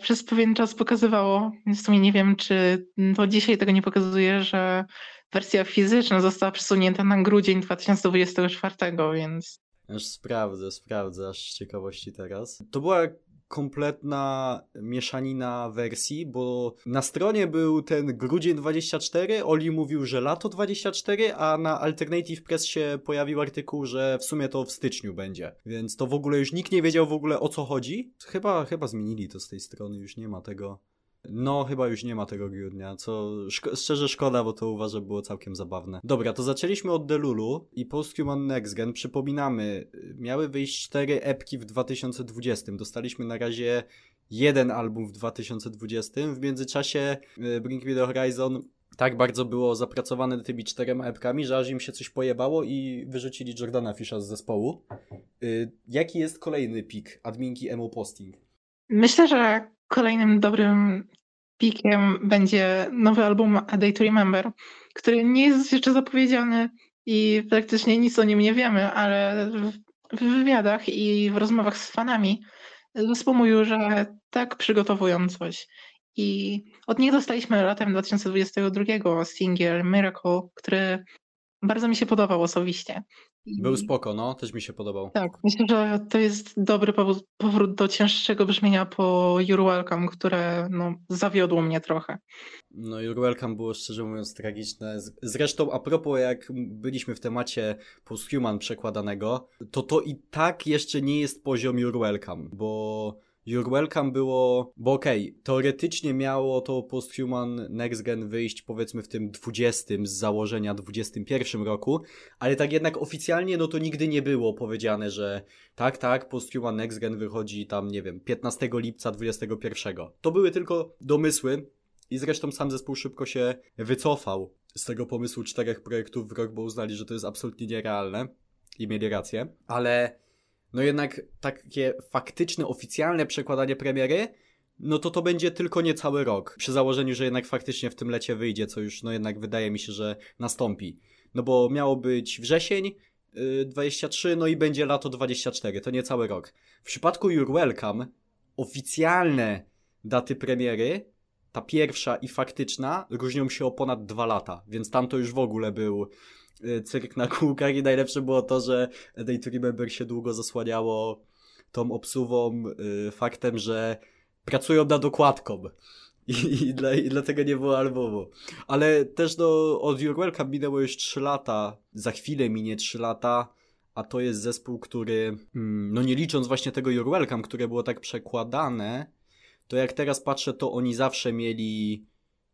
przez pewien czas pokazywało, w sumie nie wiem, czy to dzisiaj tego nie pokazuje, że wersja fizyczna została przesunięta na grudzień 2024, więc... Aż sprawdzę, sprawdzę, aż z ciekawości teraz. To była kompletna mieszanina wersji, bo na stronie był ten grudzień 24, Oli mówił, że lato 24, a na Alternative Press się pojawił artykuł, że w sumie to w styczniu będzie. Więc to w ogóle już nikt nie wiedział w ogóle o co chodzi. Chyba, chyba zmienili to z tej strony, już nie ma tego No, chyba już nie ma tego grudnia, co szko szczerze szkoda, bo to uważam było całkiem zabawne. Dobra, to zaczęliśmy od Delulu i Posthuman Next Gen. Przypominamy, miały wyjść cztery epki w 2020. Dostaliśmy na razie jeden album w 2020. W międzyczasie y, Bring Me The Horizon tak bardzo było zapracowane tymi czterema epkami, że aż im się coś pojebało i wyrzucili Jordana Fisha z zespołu. Yy, jaki jest kolejny pik adminki Emo Posting? Myślę, że kolejnym dobrym pikiem będzie nowy album A Day to Remember, który nie jest jeszcze zapowiedziany i praktycznie nic o nim nie wiemy, ale w wywiadach i w rozmowach z fanami zespół mówił, że tak przygotowują coś. I od nich dostaliśmy latem 2022 singiel Miracle, który bardzo mi się podobał osobiście. Był spoko, no, też mi się podobał. Tak, myślę, że to jest dobry powrót do cięższego brzmienia po You're Welcome, które no, zawiodło mnie trochę. No You're Welcome było szczerze mówiąc tragiczne. Zresztą a propos jak byliśmy w temacie Posthuman przekładanego, to to i tak jeszcze nie jest poziom You're Welcome, bo You're Welcome było, bo okej, okay, teoretycznie miało to Posthuman Next Gen wyjść powiedzmy w tym 20 z założenia 21 roku, ale tak jednak oficjalnie no to nigdy nie było powiedziane, że tak, tak, Posthuman Next Gen wychodzi tam, nie wiem, 15 lipca 21. To były tylko domysły i zresztą sam zespół szybko się wycofał z tego pomysłu czterech projektów w rok, bo uznali, że to jest absolutnie nierealne i mieli rację, ale no jednak takie faktyczne, oficjalne przekładanie premiery, no to to będzie tylko niecały rok. Przy założeniu, że jednak faktycznie w tym lecie wyjdzie, co już no jednak wydaje mi się, że nastąpi. No bo miało być wrzesień yy, 23, no i będzie lato 24, to niecały rok. W przypadku You're Welcome oficjalne daty premiery, ta pierwsza i faktyczna, różnią się o ponad dwa lata, więc tam to już w ogóle był Y, cyrk na kółkach i najlepsze było to, że Day to Remember się długo zasłaniało tą obsuwą y, faktem, że pracują nad okładką. I, i, dla, I dlatego nie było albumu. Ale też no, od Your Welcome minęło już 3 lata. Za chwilę minie 3 lata. A to jest zespół, który, mm, no nie licząc właśnie tego Your Welcome, które było tak przekładane, to jak teraz patrzę, to oni zawsze mieli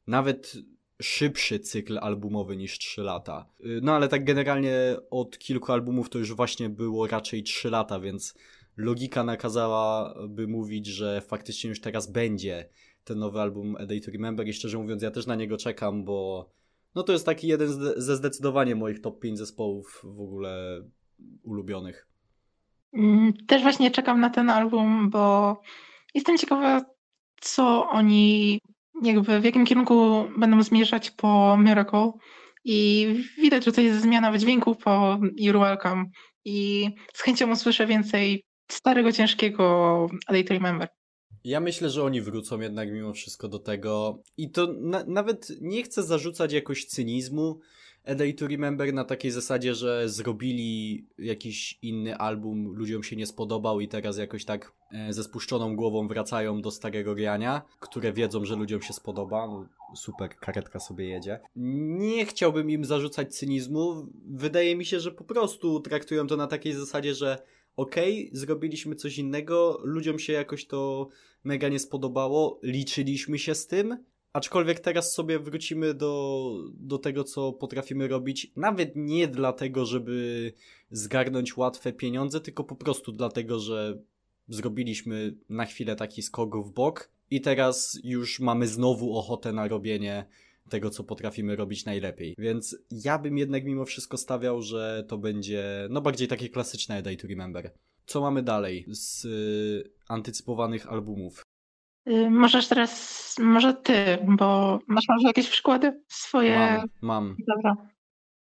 nawet szybszy cykl albumowy niż 3 lata. Y, no ale tak generalnie od kilku albumów to już właśnie było raczej 3 lata, więc logika nakazałaby mówić, że faktycznie już teraz będzie ten nowy album A Day to Remember i szczerze mówiąc ja też na niego czekam, bo no to jest taki jeden ze zdecydowanie moich top 5 zespołów w ogóle ulubionych. Mm, też właśnie czekam na ten album, bo jestem ciekawa, co oni jakby w jakim kierunku będą zmierzać po Miracle. I widać, że to jest zmiana dźwięku po You're Welcome. I z chęcią usłyszę więcej starego, ciężkiego A Day to Remember. Ja myślę, że oni wrócą jednak mimo wszystko do tego. I to na, nawet nie chcę zarzucać jakoś cynizmu, a Day to Remember na takiej zasadzie, że zrobili jakiś inny album, ludziom się nie spodobał i teraz jakoś tak e, ze spuszczoną głową wracają do starego grania, które wiedzą, że ludziom się spodoba. No, super, karetka sobie jedzie. Nie chciałbym im zarzucać cynizmu. Wydaje mi się, że po prostu traktują to na takiej zasadzie, że okej, okay, zrobiliśmy coś innego, ludziom się jakoś to mega nie spodobało, liczyliśmy się z tym, Aczkolwiek teraz sobie wrócimy do, do tego, co potrafimy robić, nawet nie dlatego, żeby zgarnąć łatwe pieniądze, tylko po prostu dlatego, że zrobiliśmy na chwilę taki skok w bok i teraz już mamy znowu ochotę na robienie tego, co potrafimy robić najlepiej. Więc ja bym jednak mimo wszystko stawiał, że to będzie no bardziej takie klasyczne Day to Remember. Co mamy dalej z y, antycypowanych albumów? Y, możesz teraz, może ty, bo masz może jakieś przykłady swoje? Mam, mam. Dobra.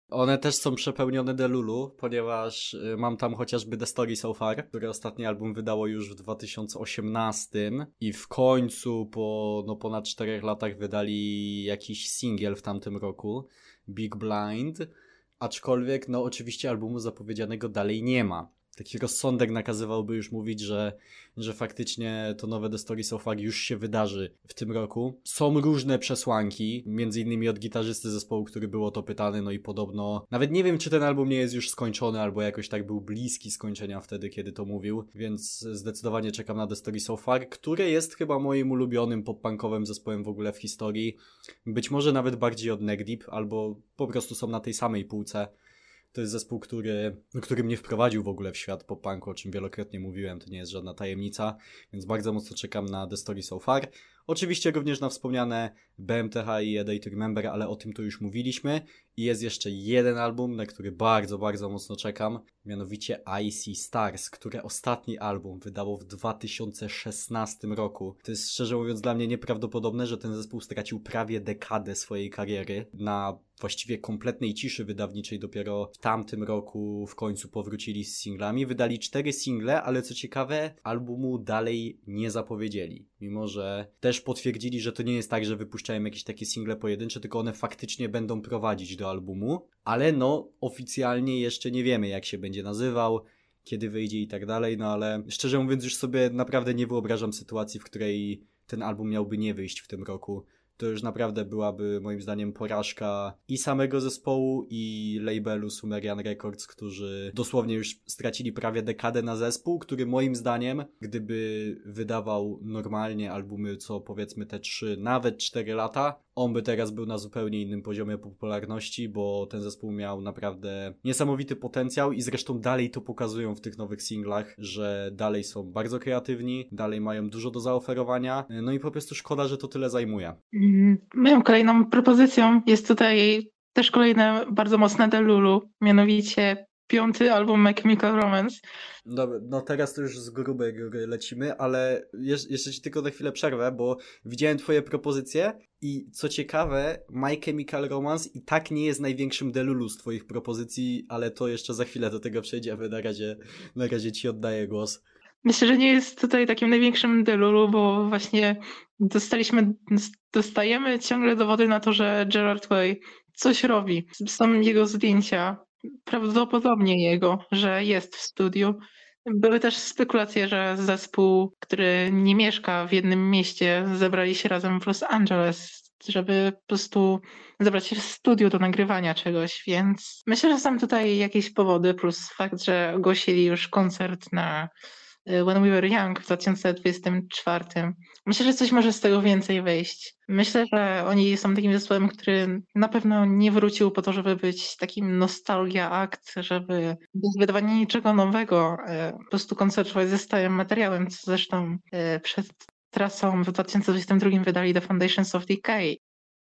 One też są przepełnione Delulu, ponieważ y, mam tam chociażby The Story So Far, który ostatni album wydało już w 2018 i w końcu po no, ponad 4 latach wydali jakiś singiel w tamtym roku, Big Blind, aczkolwiek no oczywiście albumu zapowiedzianego dalej nie ma. Taki rozsądek nakazywałby już mówić, że, że faktycznie to nowe The Stories of Far już się wydarzy w tym roku. Są różne przesłanki, między innymi od gitarzysty zespołu, który był o to pytany, no i podobno, nawet nie wiem, czy ten album nie jest już skończony, albo jakoś tak był bliski skończenia wtedy, kiedy to mówił, więc zdecydowanie czekam na The Stories of Far, które jest chyba moim ulubionym pop-punkowym zespołem w ogóle w historii. Być może nawet bardziej od Neck Deep, albo po prostu są na tej samej półce. To jest zespół, który, no, który mnie wprowadził w ogóle w świat pop-punku, o czym wielokrotnie mówiłem, to nie jest żadna tajemnica, więc bardzo mocno czekam na The Story So Far. Oczywiście również na wspomniane BMTH i A Day to Remember, ale o tym tu już mówiliśmy. I jest jeszcze jeden album, na który bardzo, bardzo mocno czekam, mianowicie Icy Stars, które ostatni album wydało w 2016 roku. To jest szczerze mówiąc dla mnie nieprawdopodobne, że ten zespół stracił prawie dekadę swojej kariery na właściwie kompletnej ciszy wydawniczej dopiero w tamtym roku w końcu powrócili z singlami. Wydali cztery single, ale co ciekawe, albumu dalej nie zapowiedzieli. Mimo, że też potwierdzili, że to nie jest tak, że wypuszczają jakieś takie single pojedyncze, tylko one faktycznie będą prowadzić do albumu. Ale no, oficjalnie jeszcze nie wiemy, jak się będzie nazywał, kiedy wyjdzie i tak dalej, no ale szczerze mówiąc, już sobie naprawdę nie wyobrażam sytuacji, w której ten album miałby nie wyjść w tym roku to już naprawdę byłaby moim zdaniem porażka i samego zespołu i labelu Sumerian Records, którzy dosłownie już stracili prawie dekadę na zespół, który moim zdaniem, gdyby wydawał normalnie albumy co powiedzmy te 3, nawet 4 lata, on by teraz był na zupełnie innym poziomie popularności, bo ten zespół miał naprawdę niesamowity potencjał i zresztą dalej to pokazują w tych nowych singlach, że dalej są bardzo kreatywni, dalej mają dużo do zaoferowania, no i po prostu szkoda, że to tyle zajmuje. Mm, moją kolejną propozycją jest tutaj też kolejne bardzo mocne Delulu, mianowicie piąty album My Chemical Romance. Dobra, no teraz to już z grubej góry lecimy, ale jeszcze ci tylko na chwilę przerwę, bo widziałem twoje propozycje i co ciekawe, My Chemical Romance i tak nie jest największym delulu z twoich propozycji, ale to jeszcze za chwilę do tego przejdziemy, na razie, na razie ci oddaję głos. Myślę, że nie jest tutaj takim największym delulu, bo właśnie dostaliśmy, dostajemy ciągle dowody na to, że Gerard Way coś robi. Są jego zdjęcia, prawdopodobnie jego, że jest w studiu. Były też spekulacje, że zespół, który nie mieszka w jednym mieście, zebrali się razem w Los Angeles, żeby po prostu zebrać się w studiu do nagrywania czegoś, więc myślę, że są tutaj jakieś powody, plus fakt, że ogłosili już koncert na When We Were Young w 2024. Myślę, że coś może z tego więcej wyjść. Myślę, że oni są takim zespołem, który na pewno nie wrócił po to, żeby być takim nostalgia akt, żeby bez wydawania niczego nowego y, po prostu koncertować ze stałym materiałem, co zresztą y, przed trasą w 2022 wydali The Foundations of Decay.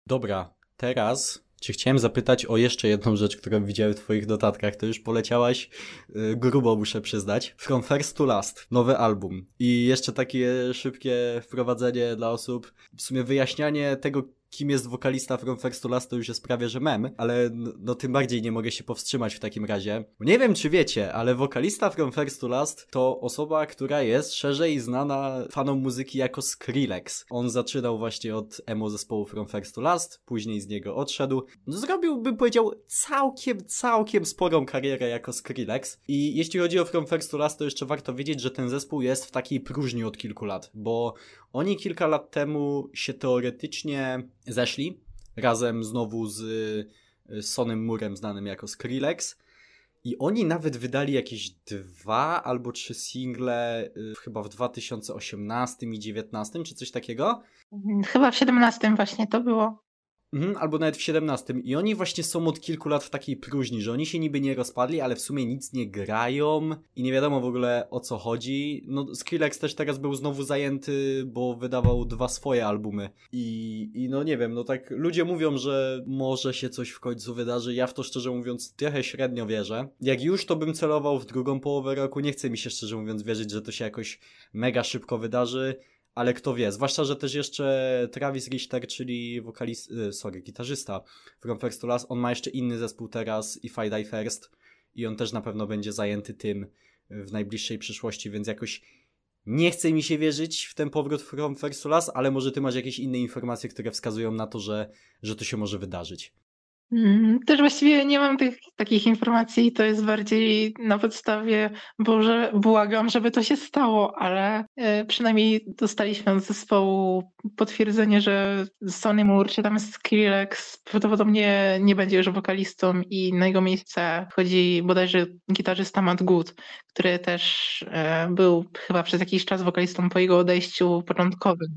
Dobra, teraz Cię chciałem zapytać o jeszcze jedną rzecz, którą widziałem w Twoich notatkach. To już poleciałaś yy, grubo, muszę przyznać. From First to Last, nowy album. I jeszcze takie szybkie wprowadzenie dla osób, w sumie wyjaśnianie tego, kim jest wokalista From First to Last to już jest prawie, że mem, ale no, tym bardziej nie mogę się powstrzymać w takim razie. Nie wiem, czy wiecie, ale wokalista From First to Last to osoba, która jest szerzej znana fanom muzyki jako Skrillex. On zaczynał właśnie od emo zespołu From First to Last, później z niego odszedł. No, zrobił, bym powiedział, całkiem, całkiem sporą karierę jako Skrillex. I jeśli chodzi o From First to Last, to jeszcze warto wiedzieć, że ten zespół jest w takiej próżni od kilku lat, bo oni kilka lat temu się teoretycznie zeszli, razem znowu z Sonem Murem, znanym jako Skrillex. I oni nawet wydali jakieś dwa albo trzy single y, chyba w 2018 i 2019, czy coś takiego. Chyba w 17 właśnie to było. Mhm, albo nawet w 17. I oni właśnie są od kilku lat w takiej próżni, że oni się niby nie rozpadli, ale w sumie nic nie grają i nie wiadomo w ogóle o co chodzi. No, Skrillex też teraz był znowu zajęty, bo wydawał dwa swoje albumy. I, I no nie wiem, no tak ludzie mówią, że może się coś w końcu wydarzy. Ja w to szczerze mówiąc trochę średnio wierzę. Jak już to bym celował w drugą połowę roku, nie chce mi się szczerze mówiąc wierzyć, że to się jakoś mega szybko wydarzy ale kto wie, zwłaszcza, że też jeszcze Travis Richter, czyli wokalist, y, sorry, gitarzysta From First to Last, on ma jeszcze inny zespół teraz, If I Die First i on też na pewno będzie zajęty tym w najbliższej przyszłości, więc jakoś nie chce mi się wierzyć w ten powrót From First to Last, ale może ty masz jakieś inne informacje, które wskazują na to, że, że to się może wydarzyć. Mm, też właściwie nie mam tych takich informacji, to jest bardziej na podstawie, Boże, błagam, żeby to się stało, ale e, przynajmniej dostaliśmy od zespołu potwierdzenie, że Sonny Moore czy tam Skrillex prawdopodobnie nie będzie już wokalistą i na jego miejsce wchodzi bodajże gitarzysta Matt Good, który też e, był chyba przez jakiś czas wokalistą po jego odejściu początkowym.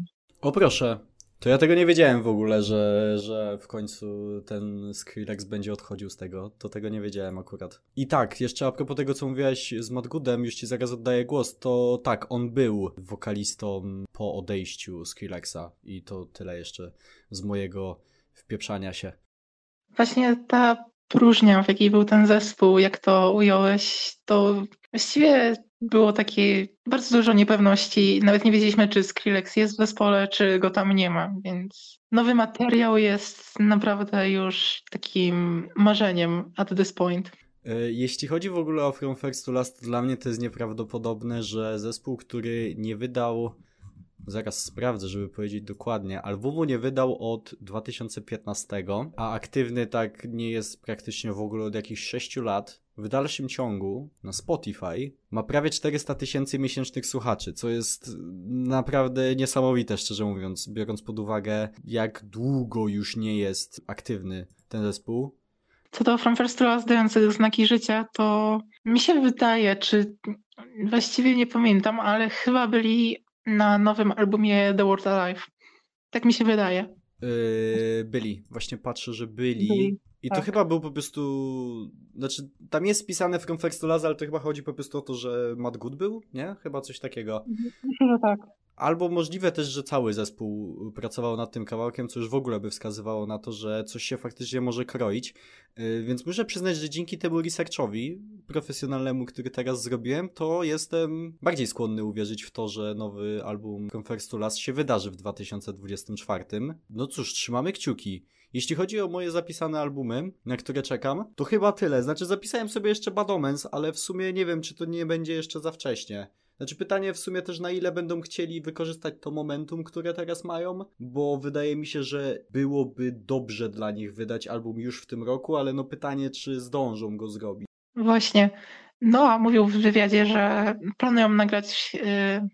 O proszę, to ja tego nie wiedziałem w ogóle, że, że w końcu ten Skrillex będzie odchodził z tego. To tego nie wiedziałem akurat. I tak, jeszcze a propos tego, co mówiłaś z Matt Goodem, już ci zaraz oddaję głos, to tak, on był wokalistą po odejściu Skrillexa i to tyle jeszcze z mojego wpieprzania się. Właśnie ta próżnia, w jakiej był ten zespół, jak to ująłeś, to właściwie było takie bardzo dużo niepewności. Nawet nie wiedzieliśmy, czy Skrillex jest w zespole, czy go tam nie ma, więc nowy materiał jest naprawdę już takim marzeniem at this point. E, jeśli chodzi w ogóle o From First to Last, dla mnie to jest nieprawdopodobne, że zespół, który nie wydał Zaraz sprawdzę, żeby powiedzieć dokładnie. Albumu nie wydał od 2015, a aktywny tak nie jest praktycznie w ogóle od jakichś 6 lat. W dalszym ciągu na Spotify ma prawie 400 tysięcy miesięcznych słuchaczy, co jest naprawdę niesamowite, szczerze mówiąc, biorąc pod uwagę, jak długo już nie jest aktywny ten zespół. Co do From First to Last dających znaki życia, to mi się wydaje, czy właściwie nie pamiętam, ale chyba byli na nowym albumie The World Alive. Tak mi się wydaje. Yy, byli, właśnie patrzę, że byli. byli. I tak. to chyba był po prostu. Znaczy, tam jest spisane From First to Last, ale to chyba chodzi po prostu o to, że Matt Good był, nie? Chyba coś takiego. Myślę, że tak. Albo możliwe też, że cały zespół pracował nad tym kawałkiem, co już w ogóle by wskazywało na to, że coś się faktycznie może kroić. Y, więc muszę przyznać, że dzięki temu researchowi profesjonalnemu, który teraz zrobiłem, to jestem bardziej skłonny uwierzyć w to, że nowy album First to Last się wydarzy w 2024. No cóż, trzymamy kciuki. Jeśli chodzi o moje zapisane albumy, na które czekam, to chyba tyle. Znaczy zapisałem sobie jeszcze Bad Omens, ale w sumie nie wiem, czy to nie będzie jeszcze za wcześnie. Znaczy pytanie w sumie też na ile będą chcieli wykorzystać to momentum, które teraz mają, bo wydaje mi się, że byłoby dobrze dla nich wydać album już w tym roku, ale no pytanie, czy zdążą go zrobić. Właśnie. Noah mówił w wywiadzie, że planują nagrać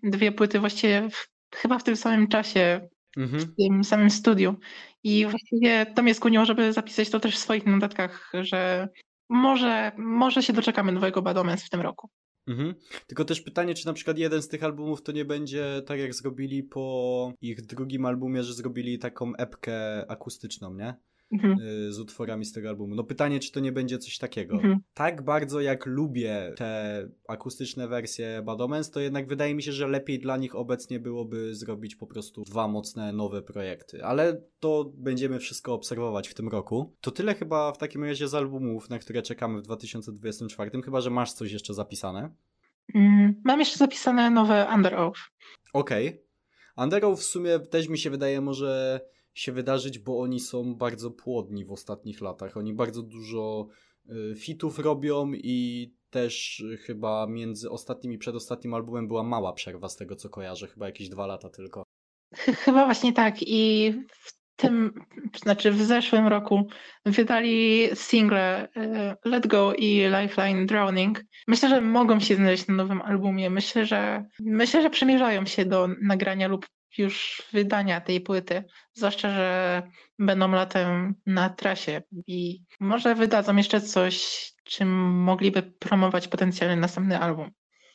y, dwie płyty właściwie w, chyba w tym samym czasie, mhm. w tym samym studiu. I właściwie to mnie skłoniło, żeby zapisać to też w swoich notatkach, że może, może się doczekamy nowego Badomens w tym roku. Mhm. Tylko też pytanie, czy na przykład jeden z tych albumów to nie będzie tak jak zrobili po ich drugim albumie, że zrobili taką epkę akustyczną, nie? Mhm. Y, z utworami z tego albumu. No pytanie, czy to nie będzie coś takiego. Mhm. Tak bardzo jak lubię te akustyczne wersje Bad Omens, to jednak wydaje mi się, że lepiej dla nich obecnie byłoby zrobić po prostu dwa mocne, nowe projekty. Ale to będziemy wszystko obserwować w tym roku. To tyle chyba w takim razie z albumów, na które czekamy w 2024, chyba, że masz coś jeszcze zapisane. Mm, mam jeszcze zapisane nowe Under Oath. Okej. Okay. Under Oath w sumie też mi się wydaje może się wydarzyć, bo oni są bardzo płodni w ostatnich latach. Oni bardzo dużo y, fitów robią i też chyba między ostatnim i przedostatnim albumem była mała przerwa z tego co kojarzę, chyba jakieś dwa lata tylko. Chyba właśnie tak i w tym, znaczy w zeszłym roku wydali single y, Let Go i Lifeline Drowning. Myślę, że mogą się znaleźć na nowym albumie. Myślę, że myślę, że przymierzają się do nagrania lub już wydania tej płyty, zwłaszcza, że będą latem na trasie i może wydadzą jeszcze coś, czym mogliby promować potencjalny następny album.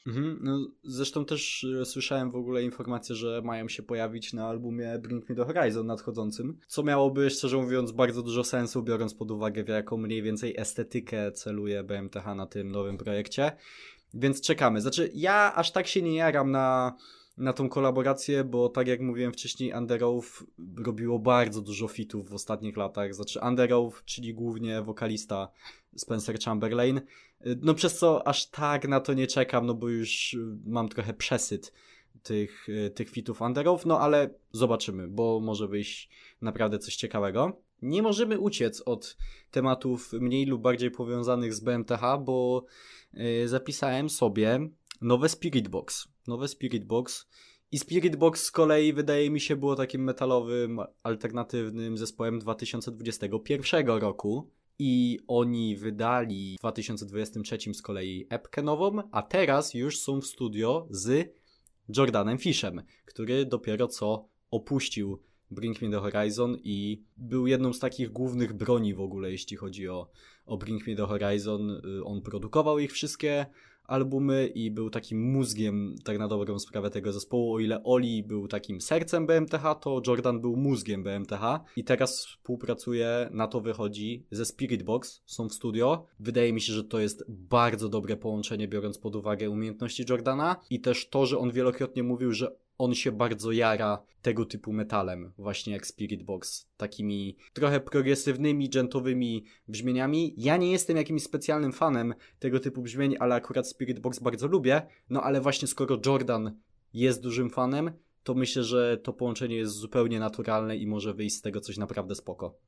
Mhm, no, zresztą też e, słyszałem w ogóle informację, że mają się pojawić na albumie Bring Me The Horizon nadchodzącym, co miałoby szczerze mówiąc bardzo dużo sensu, biorąc pod uwagę w jaką mniej więcej estetykę celuje BMTH na tym nowym projekcie. Więc czekamy. Znaczy, ja aż tak się nie jaram na na tą kolaborację, bo tak jak mówiłem wcześniej, Underoath robiło bardzo dużo fitów w ostatnich latach. Znaczy Underoath, czyli głównie wokalista Spencer Chamberlain. No przez co aż tak na to nie czekam, no bo już mam trochę przesyt tych, tych fitów Underoath, no ale zobaczymy, bo może wyjść naprawdę coś ciekawego. Nie możemy uciec od tematów mniej lub bardziej powiązanych z BMTH, bo y, zapisałem sobie nowe Spirit Box. Nowe Spirit Box. I Spirit Box z kolei wydaje mi się było takim metalowym, alternatywnym zespołem 2021 roku. I oni wydali w 2023 z kolei epkę nową, a teraz już są w studio z Jordanem Fishem, który dopiero co opuścił Bring Me The Horizon i był jedną z takich głównych broni w ogóle, jeśli chodzi o, o Bring Me The Horizon. Y, on produkował ich wszystkie, albumy i był takim mózgiem, tak na dobrą sprawę tego zespołu. O ile Oli był takim sercem BMTH, to Jordan był mózgiem BMTH i teraz współpracuje, na to wychodzi, ze Spirit Box, są w studio. Wydaje mi się, że to jest bardzo dobre połączenie, biorąc pod uwagę umiejętności Jordana i też to, że on wielokrotnie mówił, że on się bardzo jara tego typu metalem, właśnie jak Spirit Box, takimi trochę progresywnymi, gentowymi brzmieniami. Ja nie jestem jakimś specjalnym fanem tego typu brzmień, ale akurat Spirit Box bardzo lubię, no ale właśnie skoro Jordan jest dużym fanem, to myślę, że to połączenie jest zupełnie naturalne i może wyjść z tego coś naprawdę spoko.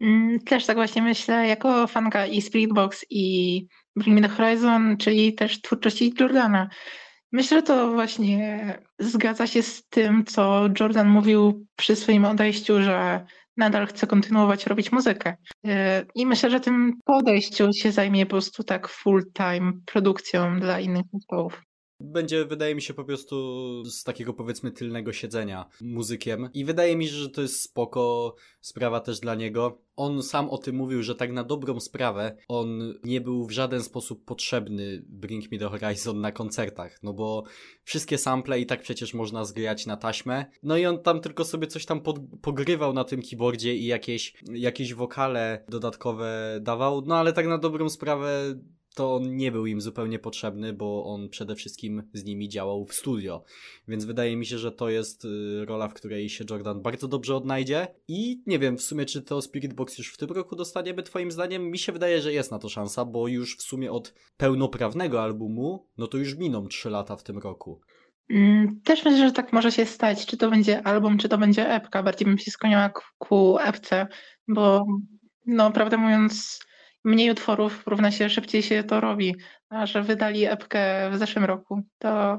Mm, też tak właśnie myślę, jako fanka i Spirit Box i Bring Me The Horizon, czyli też twórczości Jordana. Myślę, że to właśnie zgadza się z tym, co Jordan mówił przy swoim odejściu, że nadal chce kontynuować robić muzykę. E, I myślę, że tym podejściu się zajmie po prostu tak full-time produkcją dla innych zespołów będzie, wydaje mi się, po prostu z takiego powiedzmy tylnego siedzenia muzykiem. I wydaje mi się, że to jest spoko sprawa też dla niego. On sam o tym mówił, że tak na dobrą sprawę on nie był w żaden sposób potrzebny Bring Me The Horizon na koncertach, no bo wszystkie sample i tak przecież można zgrać na taśmę. No i on tam tylko sobie coś tam pod, pogrywał na tym keyboardzie i jakieś, jakieś wokale dodatkowe dawał, no ale tak na dobrą sprawę to on nie był im zupełnie potrzebny, bo on przede wszystkim z nimi działał w studio. Więc wydaje mi się, że to jest y, rola, w której się Jordan bardzo dobrze odnajdzie. I nie wiem w sumie, czy to Spirit Box już w tym roku dostaniemy, Twoim zdaniem? Mi się wydaje, że jest na to szansa, bo już w sumie od pełnoprawnego albumu, no to już miną 3 lata w tym roku. Mm, też myślę, że tak może się stać. Czy to będzie album, czy to będzie epka. Bardziej bym się skłaniała ku epce, bo no, prawdę mówiąc, mniej utworów równa się szybciej się to robi, a że wydali epkę w zeszłym roku, to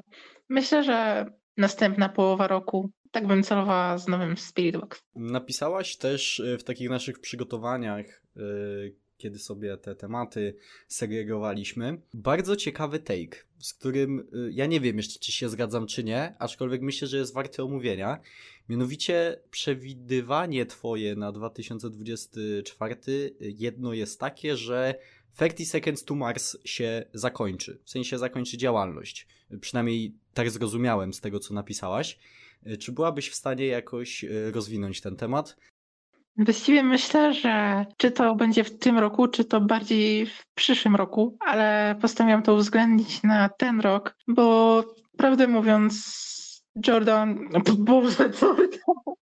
myślę, że następna połowa roku tak bym celowała z nowym Spirit Box. Napisałaś też y, w takich naszych przygotowaniach, y, kiedy sobie te tematy segregowaliśmy, bardzo ciekawy take, z którym y, ja nie wiem jeszcze, czy się zgadzam, czy nie, aczkolwiek myślę, że jest warty omówienia. Mianowicie przewidywanie twoje na 2024 jedno jest takie, że 30 Seconds to Mars się zakończy. W sensie zakończy działalność. Przynajmniej tak zrozumiałem z tego, co napisałaś. Czy byłabyś w stanie jakoś rozwinąć ten temat? Właściwie myślę, że czy to będzie w tym roku, czy to bardziej w przyszłym roku, ale postanowiłam to uwzględnić na ten rok, bo prawdę mówiąc, Jordan, no, Boże, co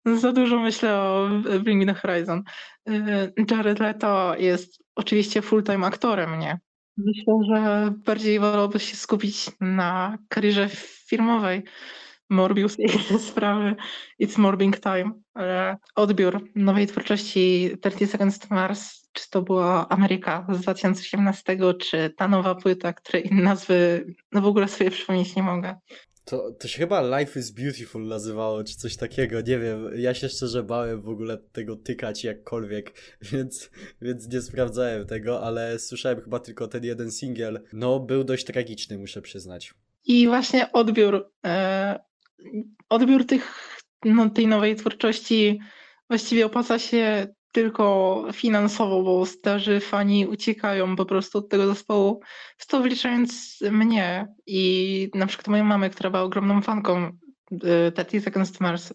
za dużo myślę o Bring Me The Horizon. Y, Jared Leto jest oczywiście full-time aktorem, nie? Myślę, że bardziej wolałby się skupić na karierze filmowej. Morbius i inne sprawy, It's Morbing Time, ale odbiór nowej twórczości 30 Seconds to Mars, czy to była Ameryka z 2018, czy ta nowa płyta, której nazwy no w ogóle sobie przypomnieć nie mogę. To, to się chyba Life is Beautiful nazywało, czy coś takiego, nie wiem. Ja się szczerze bałem w ogóle tego tykać jakkolwiek, więc, więc nie sprawdzałem tego, ale słyszałem chyba tylko ten jeden singiel. No, był dość tragiczny, muszę przyznać. I właśnie odbiór, e, odbiór tych, no, tej nowej twórczości właściwie opłaca się tylko finansowo, bo starzy fani uciekają po prostu od tego zespołu, w to wliczając mnie i na przykład moją mamę, która była ogromną fanką 30 y, Seconds to Mars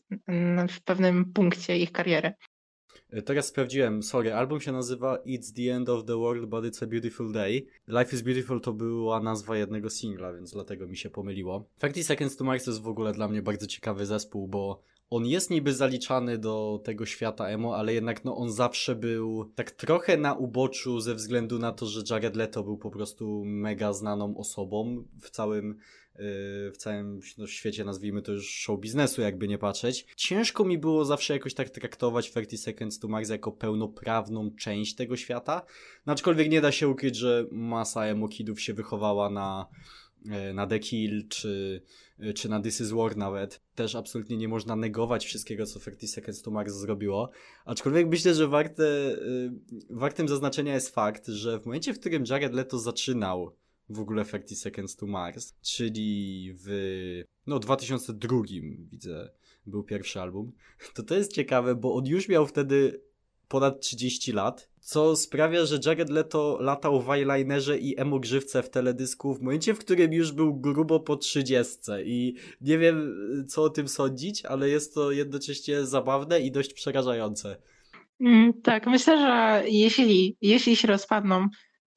w pewnym punkcie ich kariery. Y, teraz sprawdziłem, sorry, album się nazywa It's the End of the World, but it's a Beautiful Day. Life is Beautiful to była nazwa jednego singla, więc dlatego mi się pomyliło. 30 Seconds to Mars to jest w ogóle dla mnie bardzo ciekawy zespół, bo on jest niby zaliczany do tego świata emo, ale jednak no on zawsze był tak trochę na uboczu ze względu na to, że Jared Leto był po prostu mega znaną osobą w całym w całym no, świecie, nazwijmy to już show biznesu, jakby nie patrzeć. Ciężko mi było zawsze jakoś tak traktować 30 Seconds to Mars jako pełnoprawną część tego świata, no, aczkolwiek nie da się ukryć, że masa emo kidów się wychowała na e, na The Kill, czy, e, czy na This Is War nawet. Też absolutnie nie można negować wszystkiego, co 30 Seconds to Mars zrobiło. Aczkolwiek myślę, że warte, e, wartym zaznaczenia jest fakt, że w momencie, w którym Jared Leto zaczynał w ogóle 30 Seconds to Mars, czyli w no 2002 widzę był pierwszy album, to to jest ciekawe, bo on już miał wtedy ponad 30 lat, co sprawia, że Jared Leto latał w eyelinerze i emo grzywce w teledysku w momencie, w którym już był grubo po 30 i nie wiem co o tym sądzić, ale jest to jednocześnie zabawne i dość przerażające. Mm, tak, myślę, że jeśli, jeśli się rozpadną,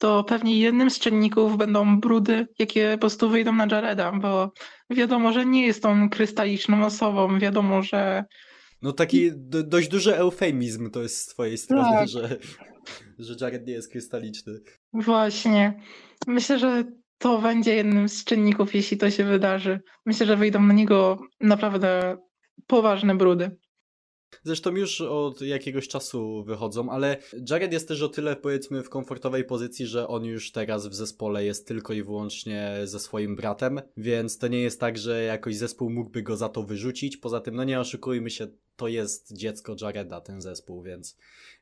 to pewnie jednym z czynników będą brudy, jakie po prostu wyjdą na Jareda, bo wiadomo, że nie jest on krystaliczną osobą, wiadomo, że no taki do, dość duży eufemizm to jest z twojej strony, tak. że, że Jared nie jest krystaliczny. Właśnie. Myślę, że to będzie jednym z czynników, jeśli to się wydarzy. Myślę, że wyjdą na niego naprawdę poważne brudy. Zresztą już od jakiegoś czasu wychodzą, ale Jared jest też o tyle powiedzmy w komfortowej pozycji, że on już teraz w zespole jest tylko i wyłącznie ze swoim bratem, więc to nie jest tak, że jakoś zespół mógłby go za to wyrzucić. Poza tym, no nie oszukujmy się, to jest dziecko Jareda, ten zespół, więc,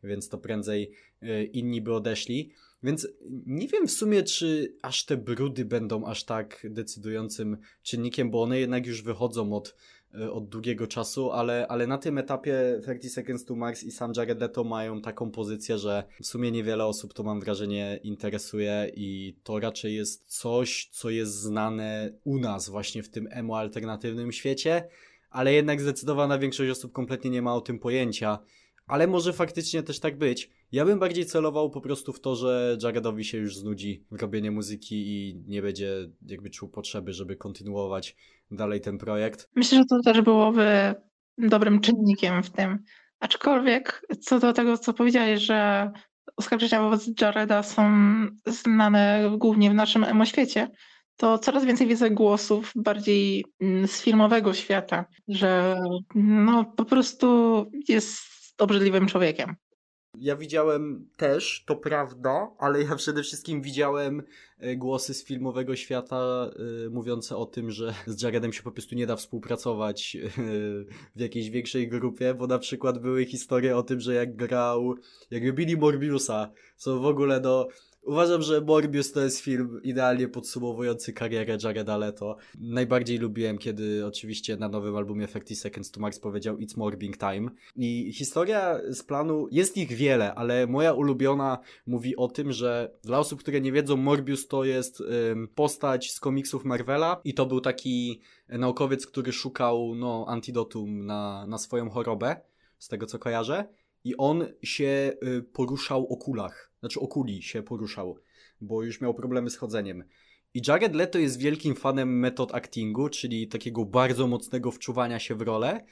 więc to prędzej y, inni by odeszli. Więc nie wiem w sumie, czy aż te brudy będą aż tak decydującym czynnikiem, bo one jednak już wychodzą od E, od długiego czasu, ale, ale na tym etapie 30 Seconds to Mars i sam Jared Leto mają taką pozycję, że w sumie niewiele osób to mam wrażenie interesuje i to raczej jest coś, co jest znane u nas właśnie w tym emo alternatywnym świecie, ale jednak zdecydowana większość osób kompletnie nie ma o tym pojęcia. Ale może faktycznie też tak być. Ja bym bardziej celował po prostu w to, że Jaredowi się już znudzi robienie muzyki i nie będzie jakby czuł potrzeby, żeby kontynuować dalej ten projekt. Myślę, że to też byłoby dobrym czynnikiem w tym. Aczkolwiek co do tego, co powiedziałeś, że oskarżenia wobec Jareda są znane głównie w naszym emoświecie, to coraz więcej widzę głosów bardziej mm, z filmowego świata, że no po prostu jest obrzydliwym człowiekiem. Ja widziałem też, to prawda, ale ja przede wszystkim widziałem e, głosy z filmowego świata y, mówiące o tym, że z Jaredem się po prostu nie da współpracować y, w jakiejś większej grupie, bo na przykład były historie o tym, że jak grał, jak robili Morbiusa, co w ogóle do Uważam, że Morbius to jest film idealnie podsumowujący karierę Jareda Leto. Najbardziej lubiłem, kiedy oczywiście na nowym albumie 30 Seconds to Mars powiedział It's Morbing Time. I historia z planu, jest ich wiele, ale moja ulubiona mówi o tym, że dla osób, które nie wiedzą, Morbius to jest ym, postać z komiksów Marvela i to był taki naukowiec, który szukał no, antidotum na, na swoją chorobę, z tego co kojarzę i on się y, poruszał o kulach. Znaczy o kuli się poruszał, bo już miał problemy z chodzeniem. I Jared Leto jest wielkim fanem metod actingu, czyli takiego bardzo mocnego wczuwania się w rolę,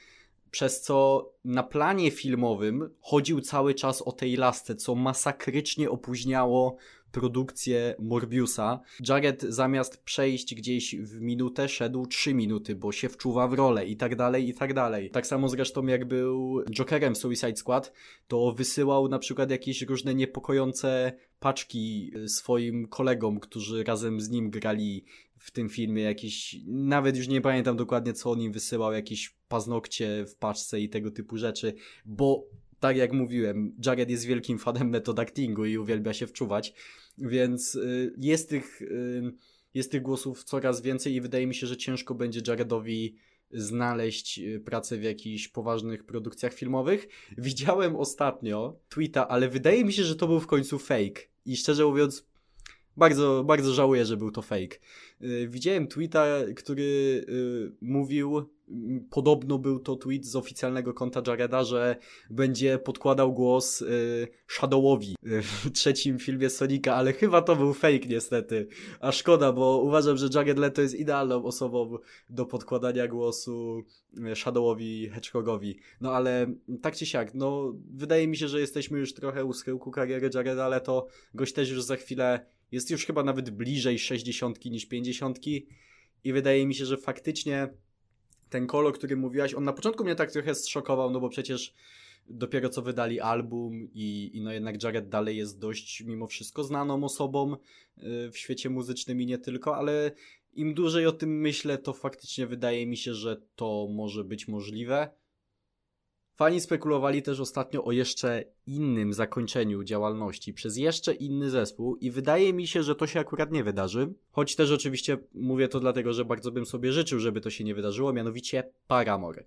przez co na planie filmowym chodził cały czas o tej lasce, co masakrycznie opóźniało produkcję Morbiusa. Jared zamiast przejść gdzieś w minutę, szedł 3 minuty, bo się wczuwa w rolę i tak dalej, i tak dalej. Tak samo zresztą jak był Jokerem w Suicide Squad, to wysyłał na przykład jakieś różne niepokojące paczki swoim kolegom, którzy razem z nim grali w tym filmie jakieś, nawet już nie pamiętam dokładnie co on im wysyłał, jakieś paznokcie w paczce i tego typu rzeczy, bo tak jak mówiłem, Jared jest wielkim fanem metod actingu i uwielbia się wczuwać, więc y, jest tych, y, jest tych głosów coraz więcej i wydaje mi się, że ciężko będzie Jaredowi znaleźć y, pracę w jakichś poważnych produkcjach filmowych. Widziałem ostatnio tweeta, ale wydaje mi się, że to był w końcu fake. I szczerze mówiąc, bardzo, bardzo żałuję, że był to fake. Widziałem tweeta, który mówił, podobno był to tweet z oficjalnego konta Jareda, że będzie podkładał głos y, Shadowowi w trzecim filmie Sonika, ale chyba to był fake niestety. A szkoda, bo uważam, że Jared Leto jest idealną osobą do podkładania głosu Shadowowi Hedgehogowi. No ale tak czy siak, no wydaje mi się, że jesteśmy już trochę u schyłku kariery Jareda Leto. Gość też już za chwilę jest już chyba nawet bliżej 60 niż 50 i wydaje mi się, że faktycznie ten kolo, o którym mówiłaś, on na początku mnie tak trochę zszokował, no bo przecież dopiero co wydali album i, i no jednak Jared dalej jest dość mimo wszystko znaną osobą y, w świecie muzycznym i nie tylko, ale im dłużej o tym myślę, to faktycznie wydaje mi się, że to może być możliwe. Fani spekulowali też ostatnio o jeszcze innym zakończeniu działalności przez jeszcze inny zespół i wydaje mi się, że to się akurat nie wydarzy. Choć też oczywiście mówię to dlatego, że bardzo bym sobie życzył, żeby to się nie wydarzyło, mianowicie Paramore.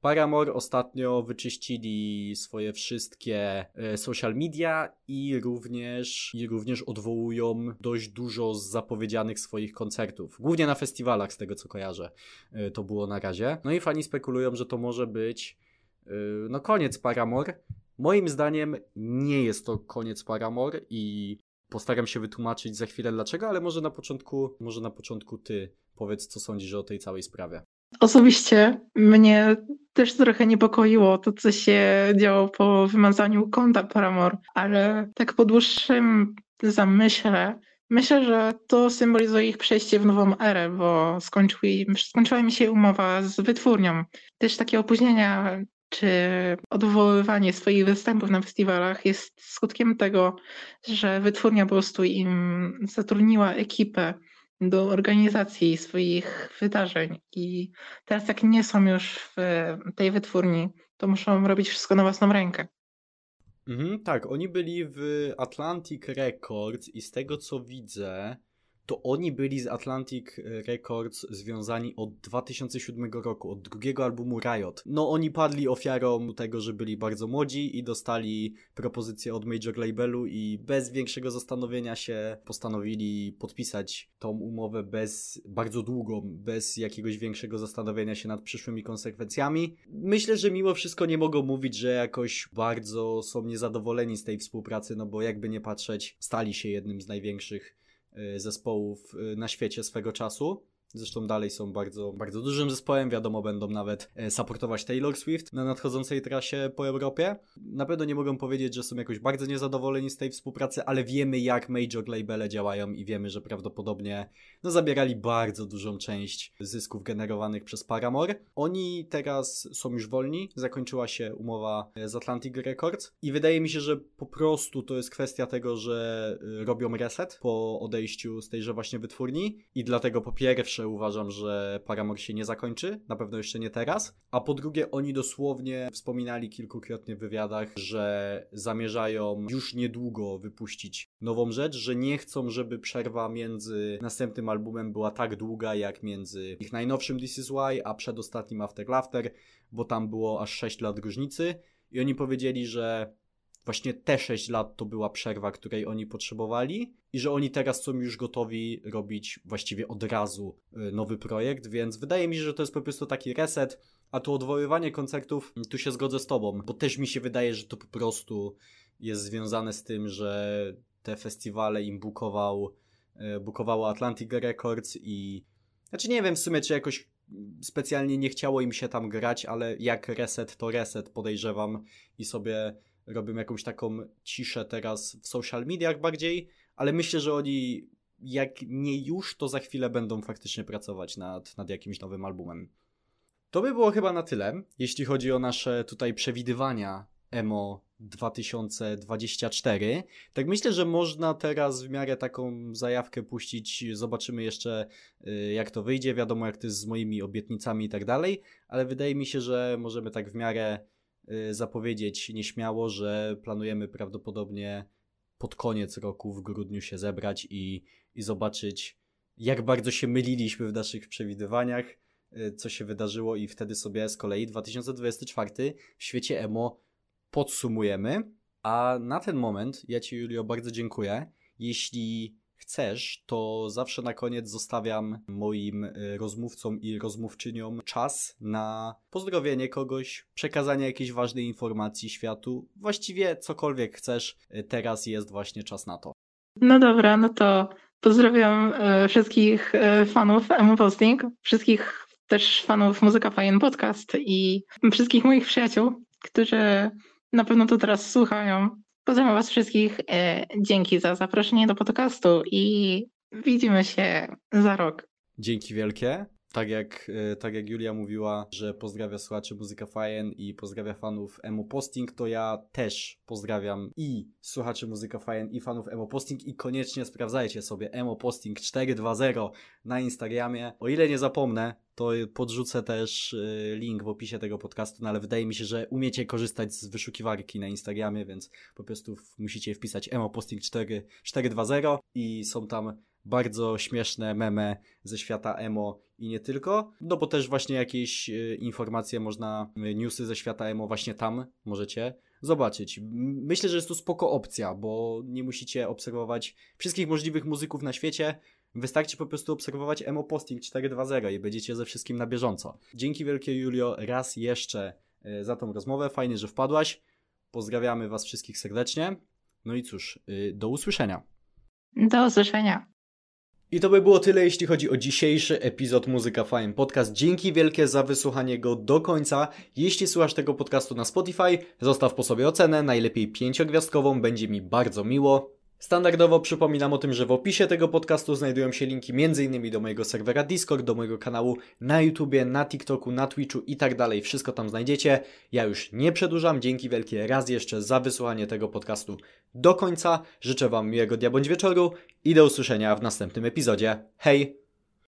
Paramore ostatnio wyczyścili swoje wszystkie e, social media i również, i również odwołują dość dużo z zapowiedzianych swoich koncertów. Głównie na festiwalach, z tego co kojarzę, e, to było na razie. No i fani spekulują, że to może być no koniec Paramore. Moim zdaniem nie jest to koniec Paramore i postaram się wytłumaczyć za chwilę dlaczego, ale może na początku, może na początku ty powiedz co sądzisz o tej całej sprawie. Osobiście mnie też trochę niepokoiło to, co się działo po wymazaniu konta Paramore, ale tak po dłuższym zamyśle myślę, że to symbolizuje ich przejście w nową erę, bo skończyła mi się umowa z wytwórnią. Też takie opóźnienia czy odwoływanie swoich występów na festiwalach jest skutkiem tego, że wytwórnia po prostu im zatrudniła ekipę do organizacji swoich wydarzeń i teraz jak nie są już w tej wytwórni, to muszą robić wszystko na własną rękę. Mhm, tak, oni byli w Atlantic Records i z tego co widzę, to oni byli z Atlantic Records związani od 2007 roku, od drugiego albumu Riot. No oni padli ofiarą tego, że byli bardzo młodzi i dostali propozycję od major labelu i bez większego zastanowienia się postanowili podpisać tą umowę bez, bardzo długą, bez jakiegoś większego zastanowienia się nad przyszłymi konsekwencjami. Myślę, że mimo wszystko nie mogą mówić, że jakoś bardzo są niezadowoleni z tej współpracy, no bo jakby nie patrzeć, stali się jednym z największych zespołów y, na świecie swego czasu. Zresztą dalej są bardzo, bardzo dużym zespołem, wiadomo, będą nawet e, supportować Taylor Swift na nadchodzącej trasie po Europie. Na pewno nie mogą powiedzieć, że są jakoś bardzo niezadowoleni z tej współpracy, ale wiemy jak major labele działają i wiemy, że prawdopodobnie no, zabierali bardzo dużą część zysków generowanych przez Paramore. Oni teraz są już wolni, zakończyła się umowa z Atlantic Records i wydaje mi się, że po prostu to jest kwestia tego, że y, robią reset po odejściu z tejże właśnie wytwórni i dlatego po pierwsze pierwsze uważam, że Paramore się nie zakończy, na pewno jeszcze nie teraz, a po drugie oni dosłownie wspominali kilkukrotnie w wywiadach, że zamierzają już niedługo wypuścić nową rzecz, że nie chcą, żeby przerwa między następnym albumem była tak długa jak między ich najnowszym This Is Why, a przedostatnim After Laughter, bo tam było aż 6 lat różnicy. I oni powiedzieli, że właśnie te 6 lat to była przerwa, której oni potrzebowali i że oni teraz są już gotowi robić właściwie od razu y, nowy projekt, więc wydaje mi się, że to jest po prostu taki reset, a to odwoływanie koncertów, tu się zgodzę z tobą, bo też mi się wydaje, że to po prostu jest związane z tym, że te festiwale im bukował, y, bukowało Atlantic Records i znaczy nie wiem w sumie, czy jakoś specjalnie nie chciało im się tam grać, ale jak reset to reset podejrzewam i sobie robią jakąś taką ciszę teraz w social mediach bardziej, ale myślę, że oni jak nie już, to za chwilę będą faktycznie pracować nad, nad jakimś nowym albumem. To by było chyba na tyle, jeśli chodzi o nasze tutaj przewidywania emo 2024. Tak myślę, że można teraz w miarę taką zajawkę puścić. Zobaczymy jeszcze, y, jak to wyjdzie. Wiadomo, jak to jest z moimi obietnicami i tak dalej, ale wydaje mi się, że możemy tak w miarę zapowiedzieć nieśmiało, że planujemy prawdopodobnie pod koniec roku w grudniu się zebrać i, i zobaczyć, jak bardzo się myliliśmy w naszych przewidywaniach, y, co się wydarzyło, i wtedy sobie z kolei 2024 w świecie emo podsumujemy. A na ten moment ja Ci, Julio, bardzo dziękuję. Jeśli chcesz, to zawsze na koniec zostawiam moim y, rozmówcom i rozmówczyniom czas na pozdrowienie kogoś, przekazanie jakiejś ważnej informacji światu. Właściwie cokolwiek chcesz, y, teraz jest właśnie czas na to. No dobra, no to pozdrawiam y, wszystkich fanów Emu Posting, wszystkich też fanów Muzyka Fajen Podcast i wszystkich moich przyjaciół, którzy na pewno to teraz słuchają. Pozdrawiam Was wszystkich. E, dzięki za zaproszenie do podcastu i widzimy się za rok. Dzięki wielkie. Tak jak, e, tak jak Julia mówiła, że pozdrawia słuchaczy Muzyka Fajen i pozdrawia fanów Emo Posting, to ja też pozdrawiam i słuchaczy Muzyka Fajen i fanów Emo Posting i koniecznie sprawdzajcie sobie Emo Posting 420 na Instagramie. O ile nie zapomnę, to podrzucę też e, link w opisie tego podcastu, no ale wydaje mi się, że umiecie korzystać z wyszukiwarki na Instagramie, więc po prostu musicie wpisać Emo Posting 4, 420 i są tam bardzo śmieszne meme ze świata emo i nie tylko, no bo też właśnie jakieś e, informacje można, e, newsy ze świata emo właśnie tam możecie zobaczyć. Myślę, że jest to spoko opcja, bo nie musicie obserwować wszystkich możliwych muzyków na świecie, Wystarczy po prostu obserwować Emo Posting 4.2.0 i będziecie ze wszystkim na bieżąco. Dzięki wielkie Julio raz jeszcze e, za tą rozmowę. Fajnie, że wpadłaś. Pozdrawiamy Was wszystkich serdecznie. No i cóż, do usłyszenia. Do usłyszenia. I to by było tyle, jeśli chodzi o dzisiejszy epizod Muzyka Fine Podcast. Dzięki wielkie za wysłuchanie go do końca. Jeśli słuchasz tego podcastu na Spotify, zostaw po sobie ocenę, najlepiej pięciogwiazdkową, będzie mi bardzo miło. Standardowo przypominam o tym, że w opisie tego podcastu znajdują się linki m.in. do mojego serwera Discord, do mojego kanału na YouTubie, na TikToku, na Twitchu i tak dalej. Wszystko tam znajdziecie. Ja już nie przedłużam. Dzięki wielkie raz jeszcze za wysłuchanie tego podcastu do końca. Życzę Wam miłego dnia bądź wieczoru i do usłyszenia w następnym epizodzie. Hej!